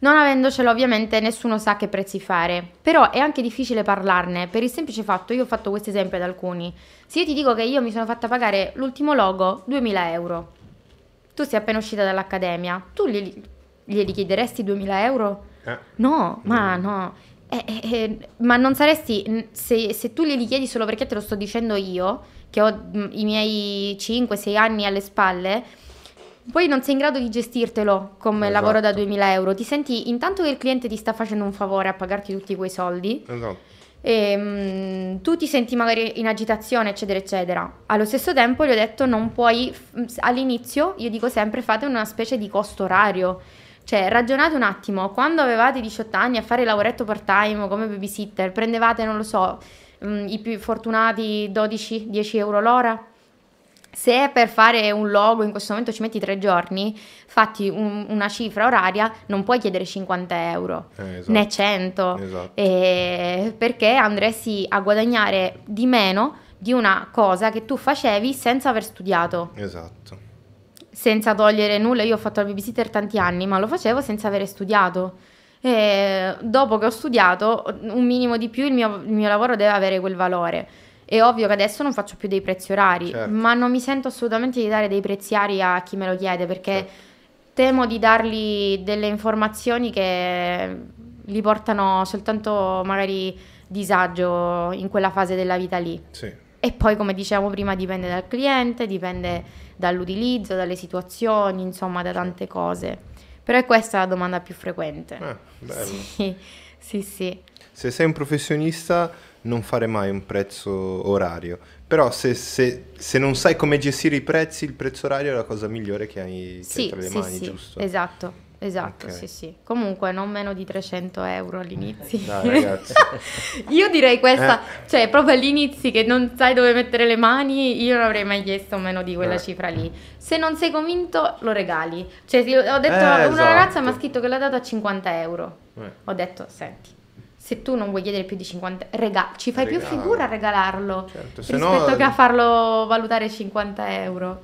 Non avendocelo ovviamente nessuno sa che prezzi fare, però è anche difficile parlarne. Per il semplice fatto, io ho fatto questo esempio ad alcuni, se io ti dico che io mi sono fatta pagare l'ultimo logo 2000 euro, tu sei appena uscita dall'accademia, tu glieli, glieli chiederesti 2000 euro? Eh, No, ma no. Eh, eh, eh, ma non saresti, se, se tu glieli chiedi solo perché te lo sto dicendo io, che ho mm, i miei 5-6 anni alle spalle, poi non sei in grado di gestirtelo come Esatto. lavoro da 2000 euro. Ti senti intanto che il cliente ti sta facendo un favore a pagarti tutti quei soldi, esatto. e, mm, tu ti senti magari in agitazione, eccetera, eccetera. Allo stesso tempo gli ho detto non puoi, all'inizio io dico sempre fate una specie di costo orario. Cioè, ragionate un attimo, quando avevate 18 anni a fare il lavoretto part-time come babysitter, prendevate, non lo so, mm, i più fortunati 12-10 euro l'ora? Se per fare un logo in questo momento ci metti tre giorni, fatti un- una cifra oraria, non puoi chiedere 50 euro Eh, esatto. né 100, Esatto. eh, perché andresti a guadagnare di meno di una cosa che tu facevi senza aver studiato, Esatto. senza togliere nulla. Io ho fatto la babysitter tanti anni, ma lo facevo senza aver studiato. E dopo che ho studiato, un minimo di più, il mio, il mio lavoro deve avere quel valore. È ovvio che adesso non faccio più dei prezzi orari, Certo. ma non mi sento assolutamente di dare dei prezziari a chi me lo chiede perché Certo. temo di dargli delle informazioni che li portano soltanto magari disagio in quella fase della vita lì. Sì. E poi, come dicevamo prima, dipende dal cliente, dipende dall'utilizzo, dalle situazioni, insomma, da tante cose. Però è questa la domanda più frequente. Ah, bello. Sì, sì, sì. Se sei un professionista non fare mai un prezzo orario, però se, se- se non sai come gestire i prezzi, il prezzo orario è la cosa migliore che hai, che hai Sì, tra le sì, mani, sì, giusto? esatto, esatto, Ok. sì, sì. Comunque non meno di 300 euro all'inizio. Dai ragazzi, [LAUGHS] Io direi questa, Eh. cioè proprio all'inizio che non sai dove mettere le mani, io non avrei mai chiesto meno di quella Eh. cifra lì. Se non sei convinto, lo regali. Cioè, ho detto, Eh, una esatto. ragazza mi ha scritto che l'ha dato a 50 euro. Eh. Ho detto, senti, se tu non vuoi chiedere più di 50 rega- ci fai più Regalo. figura a regalarlo Certo, rispetto no- che a farlo valutare 50 euro.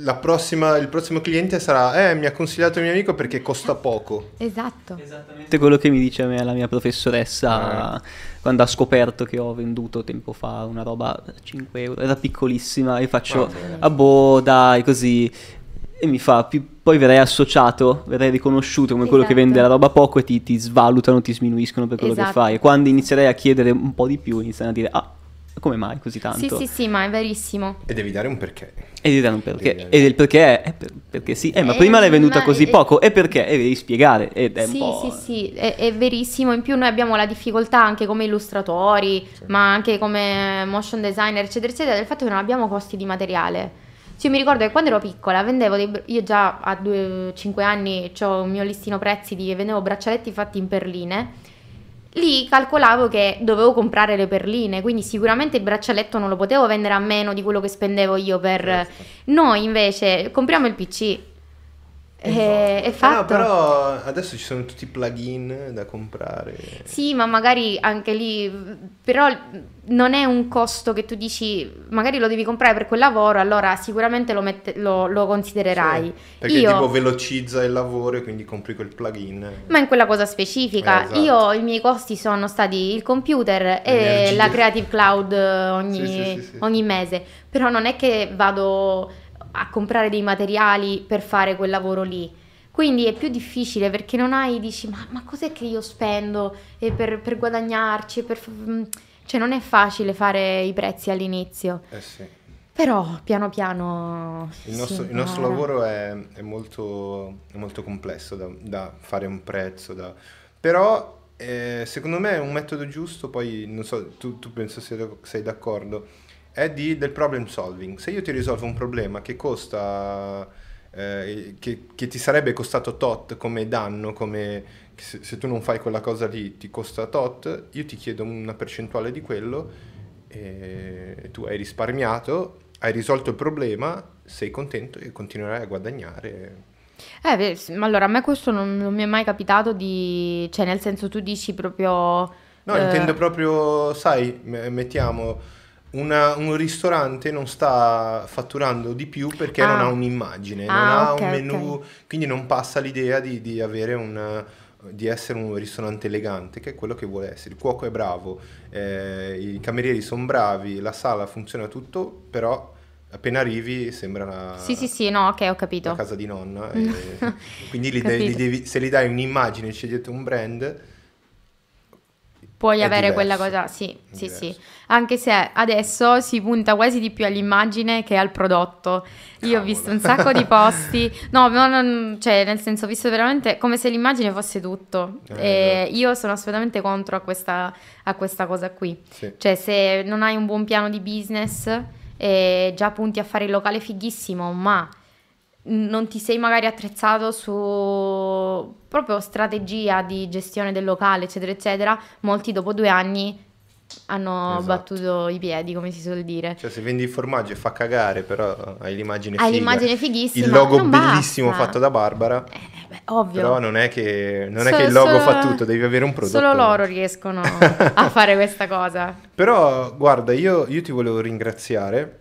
la prossima- il prossimo cliente sarà, eh, mi ha consigliato il mio amico perché costa poco. Esatto. Esattamente quello che mi dice a me la mia professoressa quando ha scoperto che ho venduto tempo fa una roba a 5 euro, era piccolissima, e faccio, Ah, ah boh, dai, così. E mi fa, "Pi- poi verrai associato, verrai riconosciuto come quello che Esatto. vende la roba poco e ti, ti svalutano, ti sminuiscono per quello che Esatto. fai. E quando inizierai a chiedere un po' di più, iniziano a dire, ah, come mai così tanto? Sì, sì, sì, ma è verissimo. E devi dare un perché. E diranno perché. Devi- E del perché è per- perché sì. Eh, ma Eh, prima l'hai venduta così eh, poco. E perché? E devi spiegare. Ed è un Sì, po'... sì, sì, è, è verissimo. In più noi abbiamo la difficoltà anche come illustratori, ma anche come motion designer, eccetera, eccetera, del fatto che non abbiamo costi di materiale. Cioè, io mi ricordo che quando ero piccola vendevo dei... Io già a 5 anni ho un mio listino prezzi di... vendevo braccialetti fatti in perline. Lì calcolavo che dovevo comprare le perline, quindi sicuramente il braccialetto non lo potevo vendere a meno di quello che spendevo io per... Certo. Noi invece compriamo il PC. E, è Eh no, fatto. però adesso ci sono tutti i plugin da comprare. Sì, ma magari anche lì, però non è un costo che tu dici, magari lo devi comprare per quel lavoro, allora sicuramente lo, mette- lo- lo considerai. Sì, perché Io, tipo velocizza il lavoro e quindi compri quel plugin. ma in quella cosa specifica, Eh, esatto. io i miei costi sono stati il computer e L'energia. la Creative Cloud eh, [LAUGHS] ogni, sì, sì. ogni mese, però non è che vado a comprare dei materiali per fare quel lavoro lì. Quindi è più difficile perché non hai, dici, ma, ma cos'è che io spendo e per, per guadagnarci? per mm, Cioè non è facile fare i prezzi all'inizio, Eh sì. però piano piano... Il nostro, il nostro lavoro è, è molto, è molto complesso da, da fare un prezzo, da- però eh, secondo me è un metodo giusto, poi non so, tu, tu penso sia- sei d'accordo, è di- del problem solving. Se io ti risolvo un problema che costa, eh, che, che ti sarebbe costato tot come danno, come se, se tu non fai quella cosa lì ti costa tot, io ti chiedo una percentuale di quello e tu hai risparmiato, hai risolto il problema, sei contento e continuerai a guadagnare. Eh, ma allora a me questo non, non mi è mai capitato di... Cioè nel senso tu dici proprio... No, eh, intendo proprio, sai, mettiamo una- un ristorante non sta fatturando di più perché non Ah. ha un'immagine, non Ah, ha ok, un menu, ok. quindi non passa l'idea di, di avere un di essere un ristorante elegante, che è quello che vuole essere. Il cuoco è bravo, eh, i camerieri sono bravi, la sala funziona tutto, però appena arrivi sembra una, Sì, sì, sì, no, ok, ho capito. la casa di nonna. [LAUGHS] e quindi li de- li devi- se gli dai un'immagine, dietro un brand, Puoi È avere quella diverso. cosa, sì, sì, sì. Anche se adesso si punta quasi di più all'immagine che al prodotto. Io ho visto un sacco di posti, no, no, non- cioè nel senso ho visto veramente come se l'immagine fosse tutto. Eh, esatto. io sono assolutamente contro a questa, a questa cosa qui. sì. Cioè se non hai un buon piano di business e già punti a fare il locale fighissimo, ma non ti sei magari attrezzato su proprio strategia di gestione del locale, eccetera, eccetera, molti dopo due anni hanno Esatto. battuto i piedi, come si suol dire. Cioè, se vendi il formaggio e fa cagare, però hai l'immagine Hai figa. l'immagine fighissima. Il logo bellissimo basta. fatto da Barbara. Eh, beh, ovvio. Però non è che, non è Solo- che il logo solo- fa tutto, devi avere un prodotto. Solo loro riescono a [LAUGHS] fare questa cosa. Però, guarda, io, io ti volevo ringraziare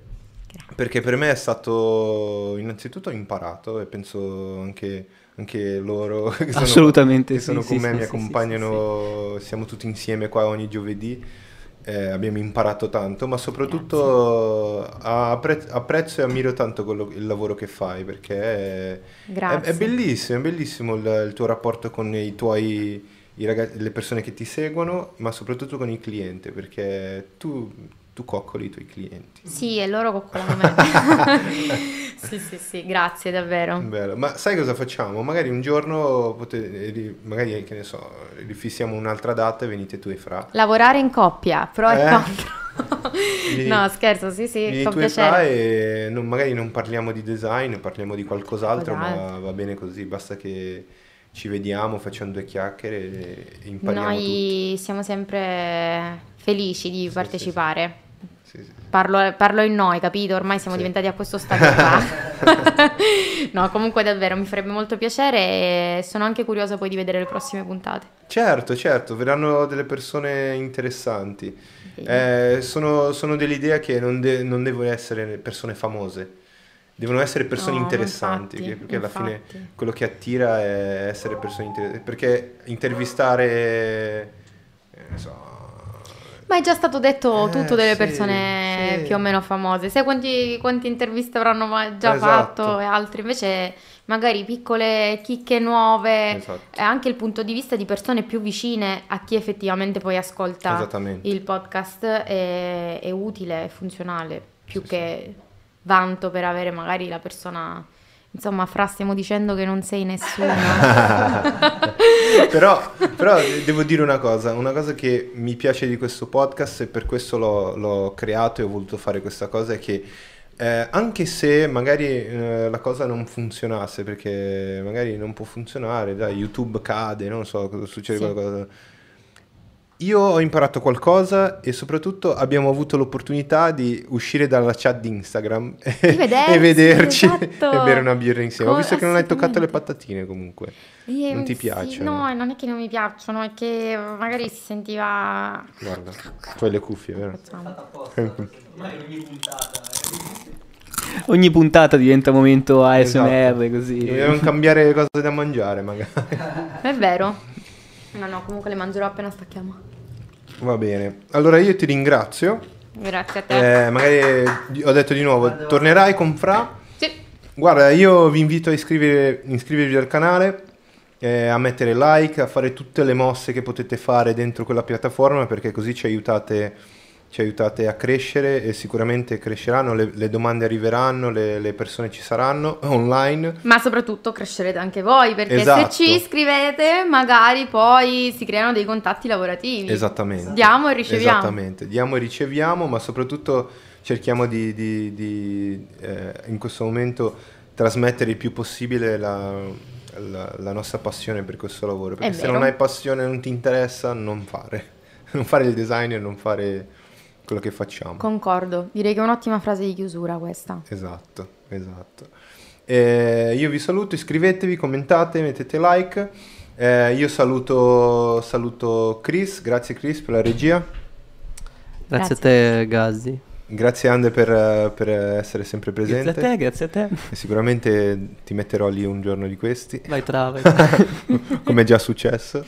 perché per me è stato, innanzitutto ho imparato e penso anche, anche loro [LAUGHS] che sono, Assolutamente che sì, sono sì, con me, sì, mi sì, sì, accompagnano, siamo tutti insieme qua ogni giovedì, eh, abbiamo imparato tanto, ma soprattutto appre- apprezzo e ammiro tanto quello- il lavoro che fai perché è, Grazie. è bellissimo, è bellissimo il, il tuo rapporto con i tuoi, i ragazzi, le persone che ti seguono, ma soprattutto con il cliente, perché tu, tu coccoli i tuoi clienti. Sì, e loro coccolano me. [LAUGHS] sì, sì, sì, grazie davvero. Bello. Ma sai cosa facciamo? Magari un giorno, pote- ri- magari che ne so, rifissiamo un'altra data e venite tu e Fra. Lavorare in coppia, pro e Eh? contro. Vieni- no, scherzo, sì, sì, Vieni con tu e piacere. e non- magari non parliamo di design, parliamo di qualcos'altro, ma va bene così, basta che ci vediamo, facciamo due chiacchiere e impariamo tutti. Noi siamo sempre felici di sì, partecipare. Sì, sì. Parlo, parlo in noi, capito? Ormai siamo Sì. diventati a questo stadio qua. [LAUGHS] no, comunque davvero mi farebbe molto piacere e sono anche curiosa poi di vedere le prossime puntate. Certo, certo, verranno delle persone interessanti. Eh, sono, sono dell'idea che non, de- non devono essere persone famose, devono essere persone No, interessanti, infatti, perché alla fine infatti. quello che attira è essere persone interessanti. Perché intervistare, eh, non so, Ma è già stato detto Eh, tutto delle sì, persone sì. più o meno famose. Sai quanti, quante interviste avranno già Esatto. fatto e altri? Invece magari piccole chicche nuove, Esatto. e anche il punto di vista di persone più vicine a chi effettivamente poi ascolta il podcast è, è utile, è funzionale, più Sì, che vanto per avere magari la persona... Insomma, Fra, stiamo dicendo che non sei nessuno. [LAUGHS] però, [LAUGHS] però devo dire una cosa, una cosa che mi piace di questo podcast e per questo l'ho, l'ho creato e ho voluto fare questa cosa è che eh, anche se magari eh, la cosa non funzionasse, perché magari non può funzionare, dai, YouTube cade, non so cosa succede, Sì. qualcosa. Io ho imparato qualcosa e soprattutto abbiamo avuto l'opportunità di uscire dalla chat di Instagram [LAUGHS] e, vedersi, e vederci esatto. e bere una birra insieme. Ho Co- visto che non hai toccato le patatine comunque. Eh, Non ti sì, piacciono? no, non è che non mi piacciono, è che magari si sentiva... Guarda, tu hai le cuffie, vero? Ogni puntata diventa momento ASMR Esatto. così. Dobbiamo cambiare cose da mangiare, magari. È vero. No, no, comunque le mangerò appena stacchiamo. Va bene. Allora io ti ringrazio. Grazie a te. Eh, magari ho detto di nuovo, tornerai con Fra. Sì. Guarda, io vi invito a iscrivere- iscrivervi al canale, eh, a mettere like, a fare tutte le mosse che potete fare dentro quella piattaforma perché così ci aiutate, ci aiutate a crescere e sicuramente cresceranno, le, le domande arriveranno, le, le persone ci saranno [LAUGHS] online. Ma soprattutto crescerete anche voi, perché Esatto. se ci iscrivete magari poi si creano dei contatti lavorativi. Esattamente. Diamo e riceviamo. Esattamente, diamo e riceviamo, ma soprattutto cerchiamo di, di- di, eh, in questo momento trasmettere il più possibile la, la- la nostra passione per questo lavoro. Perché se vero. non hai passione, non ti interessa, non fare. [LAUGHS] Non fare il design e non fare quello che facciamo. Concordo, direi che è un'ottima frase di chiusura questa. Esatto, esatto. Eh, io vi saluto, iscrivetevi, commentate, mettete like. Eh, io saluto, saluto Chris, grazie Chris per la regia. Grazie a te, Gazzi. Grazie Ande per, per essere sempre Grazie presente. a te, grazie a te. [LAUGHS] E sicuramente ti metterò lì un giorno di questi, Vai tra, vai tra. come è già successo.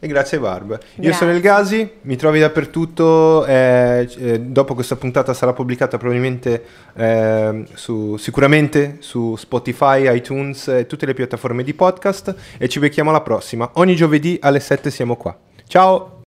E grazie Barb. Io sono il Gasi, mi trovi dappertutto. eh, eh, dopo questa puntata sarà pubblicata probabilmente eh, su, sicuramente su Spotify, iTunes e tutte le piattaforme di podcast. E ci becchiamo alla prossima. Ogni giovedì alle 7 siamo qua. Ciao!